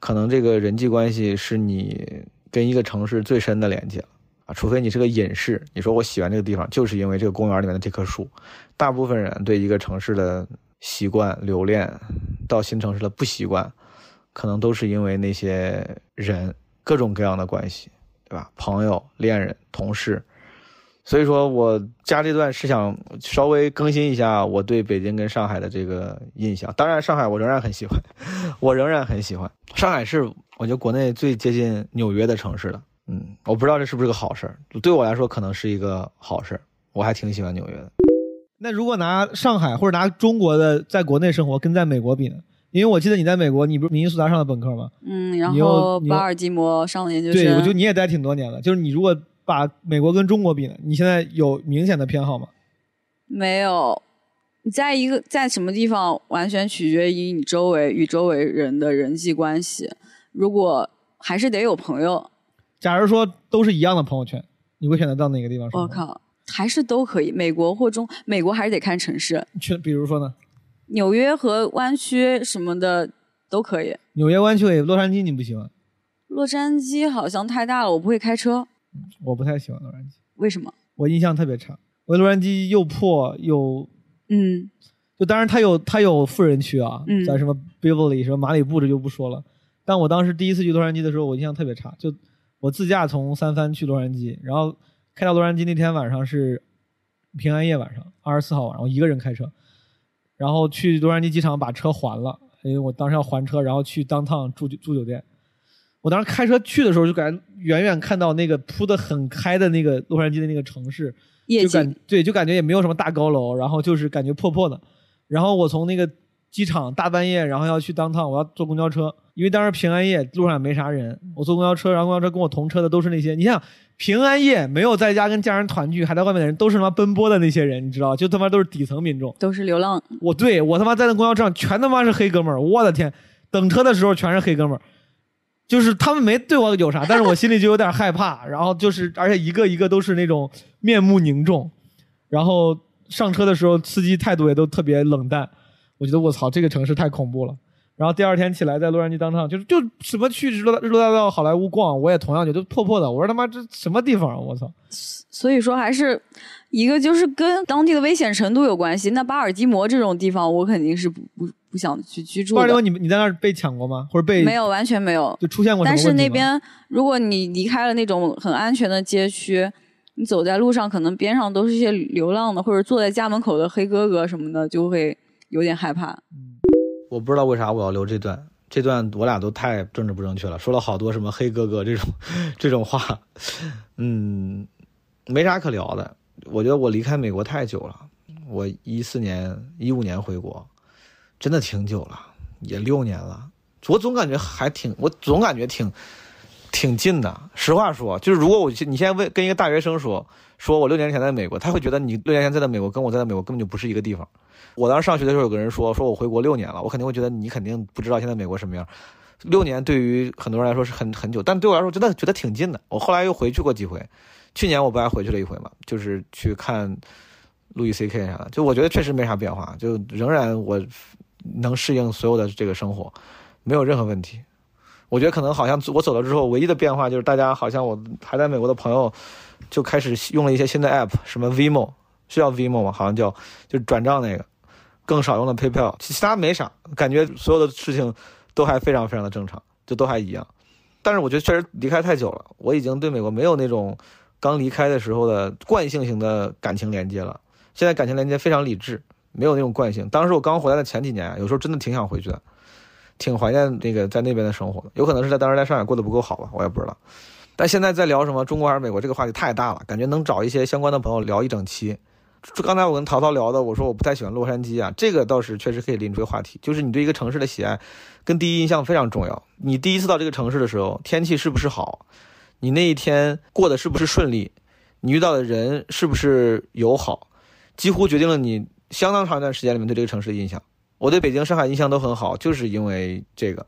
可能这个人际关系是你跟一个城市最深的连接了。除非你是个隐士，你说我喜欢这个地方，就是因为这个公园里面的这棵树。大部分人对一个城市的习惯留恋，到新城市的不习惯，可能都是因为那些人各种各样的关系，对吧？朋友、恋人、同事。所以说我加这段是想稍微更新一下我对北京跟上海的这个印象。当然，上海我仍然很喜欢，我仍然很喜欢。上海是我觉得国内最接近纽约的城市了。嗯，我不知道这是不是个好事儿，对我来说可能是一个好事儿，我还挺喜欢纽约的。那如果拿上海或者拿中国的在国内生活跟在美国比呢？因为我记得你在美国，你不是明尼苏达上的本科吗？嗯，然后巴尔的摩上了研究生。对，我觉得你也待挺多年了。就是你如果把美国跟中国比呢，你现在有明显的偏好吗？没有，你在一个在什么地方，完全取决于你周围与周围人的人际关系。如果还是得有朋友。假如说都是一样的朋友圈，你会选择到哪个地方？我靠，还是都可以。美国或中，美国还是得看城市。去，比如说呢？纽约和湾区什么的都可以。纽约湾区，洛杉矶你不喜欢？洛杉矶好像太大了，我不会开车。我不太喜欢洛杉矶。为什么？我印象特别差。我洛杉矶又破又……嗯，就当然它有它有富人区啊，在什么 Beverly 什么马里布这就不说了。但我当时第一次去洛杉矶的时候，我印象特别差，就。我自驾从三藩去洛杉矶，然后开到洛杉矶那天晚上是平安夜晚上，二十四号晚上，我一个人开车，然后去洛杉矶机场把车还了，因为我当时要还车，然后去当趟住住酒店。我当时开车去的时候，就感觉远远看到那个铺的很开的那个洛杉矶的那个城市，就感对，就感觉也没有什么大高楼，然后就是感觉破破的。然后我从那个。机场大半夜，然后要去当趟，我要坐公交车，因为当时平安夜路上也没啥人，我坐公交车，然后公交车跟我同车的都是那些，你想平安夜没有在家跟家人团聚，还在外面的人都是他妈奔波的那些人，你知道，就他妈都是底层民众，都是流浪。我对我他妈在那公交车上全他妈是黑哥们儿，我的天，等车的时候全是黑哥们儿，就是他们没对我有啥，但是我心里就有点害怕，然后就是而且一个一个都是那种面目凝重，然后上车的时候司机态度也都特别冷淡。我觉得我操，这个城市太恐怖了。然后第二天起来在洛杉矶当趟，就是就什么去日落日落大道、好莱坞逛，我也同样觉得破破的。我说他妈这什么地方啊！我操。所以说还是一个就是跟当地的危险程度有关系。那巴尔的摩这种地方，我肯定是不不不想去居住。巴尔的摩，你你在那儿被抢过吗？或者被没有完全没有就出现过。但是那边如果你离开了那种很安全的街区，你走在路上，可能边上都是一些流浪的，或者坐在家门口的黑哥哥什么的，就会。有点害怕，我不知道为啥我要留这段，这段我俩都太政治不正确了，说了好多什么黑哥哥这种 这种话，嗯，没啥可聊的。我觉得我离开美国太久了，我一四年、一五年回国，真的挺久了，也六年了。我总感觉还挺，我总感觉挺挺近的。实话说，就是如果我你现在问跟一个大学生说，说我六年前在美国，他会觉得你六年前在的美国跟我在的美国根本就不是一个地方。我当时上学的时候，有个人说，说我回国六年了，我肯定会觉得你肯定不知道现在美国什么样。六年对于很多人来说是很很久，但对我来说真的觉得挺近的。我后来又回去过几回，去年我不还回去了一回嘛，就是去看路易 C K 啥的，就我觉得确实没啥变化，就仍然我能适应所有的这个生活，没有任何问题。我觉得可能好像我走了之后，唯一的变化就是大家好像我还在美国的朋友就开始用了一些新的 App，什么 Vimo 是叫 Vimo 吗？好像叫就是转账那个。更少用的 PayPal，其他没啥，感觉所有的事情都还非常非常的正常，就都还一样。但是我觉得确实离开太久了，我已经对美国没有那种刚离开的时候的惯性型的感情连接了。现在感情连接非常理智，没有那种惯性。当时我刚回来的前几年啊，有时候真的挺想回去的，挺怀念那个在那边的生活的。有可能是在当时在上海过得不够好吧，我也不知道。但现在在聊什么中国还是美国这个话题太大了，感觉能找一些相关的朋友聊一整期。刚才我跟淘淘聊的，我说我不太喜欢洛杉矶啊，这个倒是确实可以拎出个话题，就是你对一个城市的喜爱跟第一印象非常重要。你第一次到这个城市的时候，天气是不是好？你那一天过得是不是顺利？你遇到的人是不是友好？几乎决定了你相当长一段时间里面对这个城市的印象。我对北京、上海印象都很好，就是因为这个。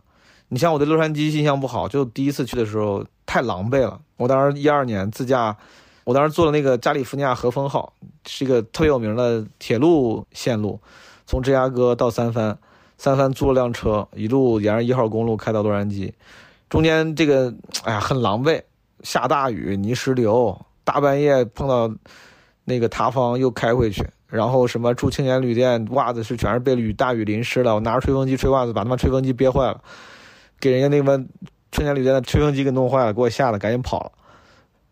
你像我对洛杉矶印象不好，就第一次去的时候太狼狈了。我当时一二年自驾。我当时坐了那个加利福尼亚和风号，是一个特别有名的铁路线路，从芝加哥到三藩，三藩租了辆车，一路沿着一号公路开到洛杉矶，中间这个哎呀很狼狈，下大雨泥石流，大半夜碰到那个塌方又开回去，然后什么住青年旅店，袜子是全是被雨大雨淋湿了，我拿着吹风机吹袜子，把他妈吹风机憋坏了，给人家那边春天旅店的吹风机给弄坏了，给我吓得赶紧跑了，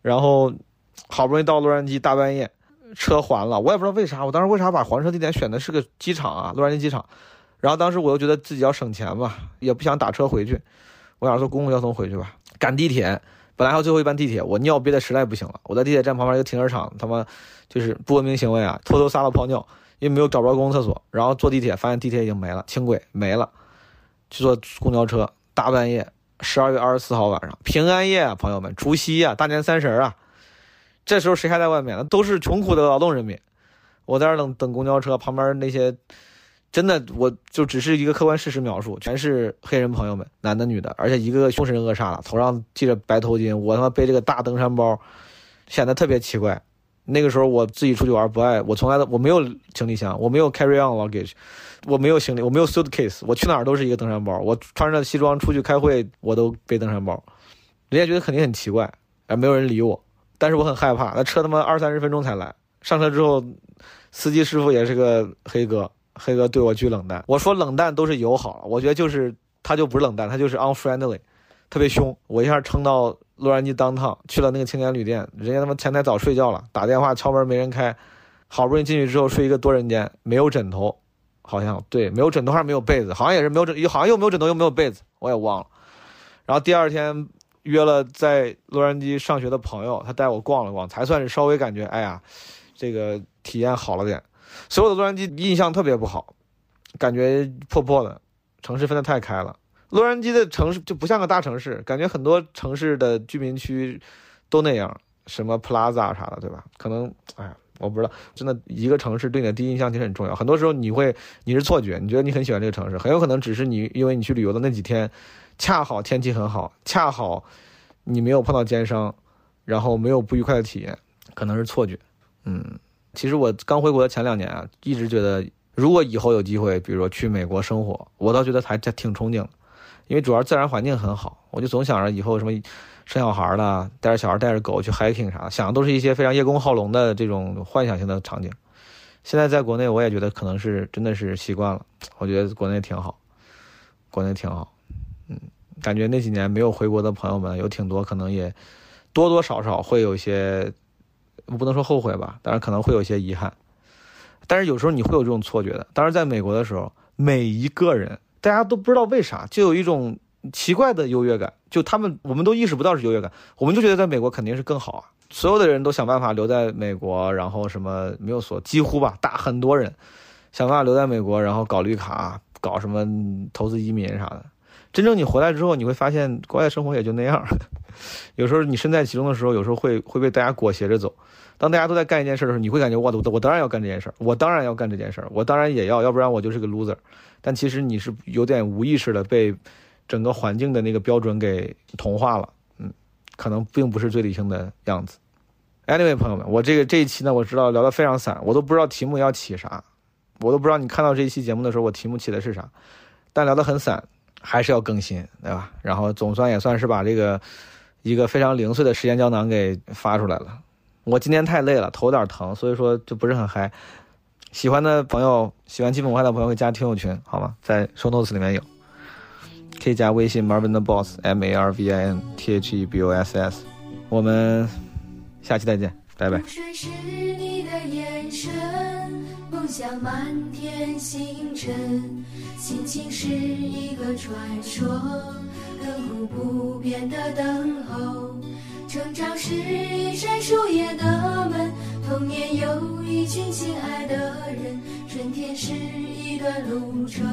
然后。好不容易到洛杉矶，大半夜车还了，我也不知道为啥。我当时为啥把还车地点选的是个机场啊，洛杉矶机场。然后当时我又觉得自己要省钱嘛，也不想打车回去，我想坐公共交通回去吧。赶地铁，本来还有最后一班地铁，我尿憋的实在不行了。我在地铁站旁边一个停车场，他妈就是不文明行为啊，偷偷撒了泡尿，因为没有找不着公共厕所。然后坐地铁，发现地铁已经没了，轻轨没了，去坐公交车。大半夜，十二月二十四号晚上，平安夜啊，朋友们，除夕啊，大年三十啊。这时候谁还在外面呢？都是穷苦的劳动人民。我在那等等公交车，旁边那些真的，我就只是一个客观事实描述，全是黑人朋友们，男的女的，而且一个个凶神恶煞的，头上系着白头巾。我他妈背这个大登山包，显得特别奇怪。那个时候我自己出去玩不爱，我从来都我没有行李箱，我没有 carry on luggage，我没有行李，我没有 suitcase，我去哪儿都是一个登山包。我穿着西装出去开会，我都背登山包，人家觉得肯定很奇怪，而没有人理我。但是我很害怕，那车他妈二三十分钟才来。上车之后，司机师傅也是个黑哥，黑哥对我巨冷淡。我说冷淡都是友好，我觉得就是他就不是冷淡，他就是 unfriendly，特别凶。我一下撑到洛杉矶当趟，去了那个青年旅店，人家他妈前台早睡觉了，打电话敲门没人开，好不容易进去之后睡一个多人间，没有枕头，好像对，没有枕头还是没有被子，好像也是没有枕，好像又没有枕头又没有被子，我也忘了。然后第二天。约了在洛杉矶上学的朋友，他带我逛了逛，才算是稍微感觉，哎呀，这个体验好了点。所有的洛杉矶印象特别不好，感觉破破的，城市分得太开了。洛杉矶的城市就不像个大城市，感觉很多城市的居民区都那样，什么 Plaza 啥的，对吧？可能，哎呀，我不知道，真的一个城市对你的第一印象其实很重要。很多时候你会，你是错觉，你觉得你很喜欢这个城市，很有可能只是你因为你去旅游的那几天。恰好天气很好，恰好你没有碰到奸商，然后没有不愉快的体验，可能是错觉。嗯，其实我刚回国的前两年啊，一直觉得如果以后有机会，比如说去美国生活，我倒觉得还挺憧憬的，因为主要自然环境很好，我就总想着以后什么生小孩了，带着小孩带着狗去 hiking 啥，想的都是一些非常叶公好龙的这种幻想性的场景。现在在国内，我也觉得可能是真的是习惯了，我觉得国内挺好，国内挺好。嗯，感觉那几年没有回国的朋友们有挺多，可能也多多少少会有一些，我不能说后悔吧，但是可能会有些遗憾。但是有时候你会有这种错觉的。当时在美国的时候，每一个人大家都不知道为啥，就有一种奇怪的优越感，就他们我们都意识不到是优越感，我们就觉得在美国肯定是更好啊。所有的人都想办法留在美国，然后什么没有锁，几乎吧，大很多人想办法留在美国，然后搞绿卡，搞什么投资移民啥的。真正你回来之后，你会发现国外生活也就那样。有时候你身在其中的时候，有时候会会被大家裹挟着走。当大家都在干一件事的时候，你会感觉我我我当然要干这件事，我当然要干这件事，我当然也要，要不然我就是个 loser。但其实你是有点无意识的被整个环境的那个标准给同化了。嗯，可能并不是最理性的样子。Anyway，朋友们，我这个这一期呢，我知道聊得非常散，我都不知道题目要起啥，我都不知道你看到这一期节目的时候，我题目起的是啥，但聊得很散。还是要更新，对吧？然后总算也算是把这个一个非常零碎的时间胶囊给发出来了。我今天太累了，头有点疼，所以说就不是很嗨。喜欢的朋友，喜欢基本无害的朋友，可以加听友群，好吗？在 show notes 里面有。可以加微信 Marvin the Boss M A R V I N T H E B O S S。我们下期再见，拜拜。水是你的眼神，梦想满天星辰，心情是一个传说，亘古不变的等候。成长是一扇树叶的门，童年有一群亲爱的人，春天是一段路程，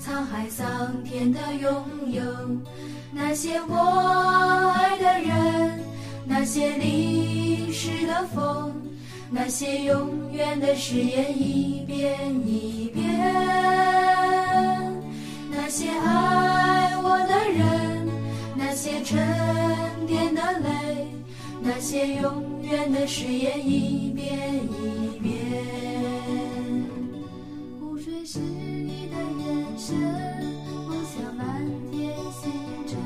沧海桑田的拥有。那些我爱的人，那些淋湿的风，那些永远的誓言一遍一遍。那些爱我的人，那些沉淀的泪，那些永远的誓言一遍一遍。湖水是你的眼神，梦想满天星辰，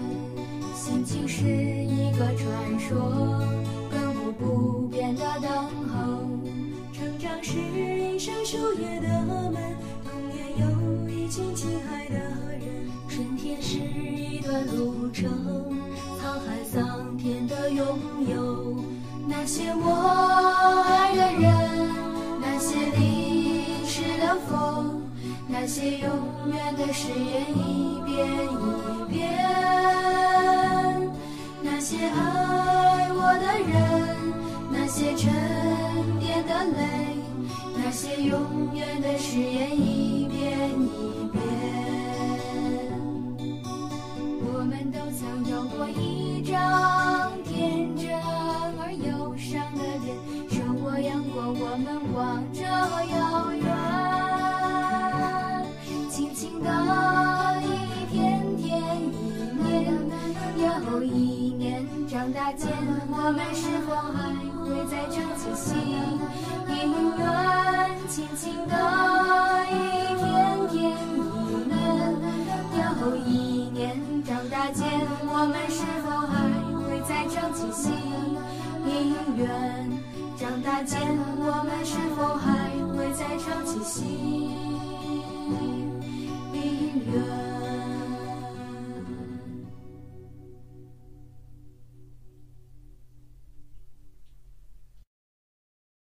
心情是一个传说，亘古不变的等候。成长是一扇树叶的门，童年有一群亲爱的人，春天是一段路程，桑田的拥有。那些我爱的人，那些淋湿的风，那些永远的誓言一遍一遍。那些爱我的人，那些沉淀的泪，那些永远的誓言一遍一遍。我们都曾有过一张天真而忧伤的脸，受过阳光，我们望着遥远。轻轻的一天天一年，又一年，长大间，我们是否还会再唱起心音乐？轻轻的一天天一年，年后一长大间，我们是否还会再唱起心音乐？长大间，我们是否还会再唱起心音乐？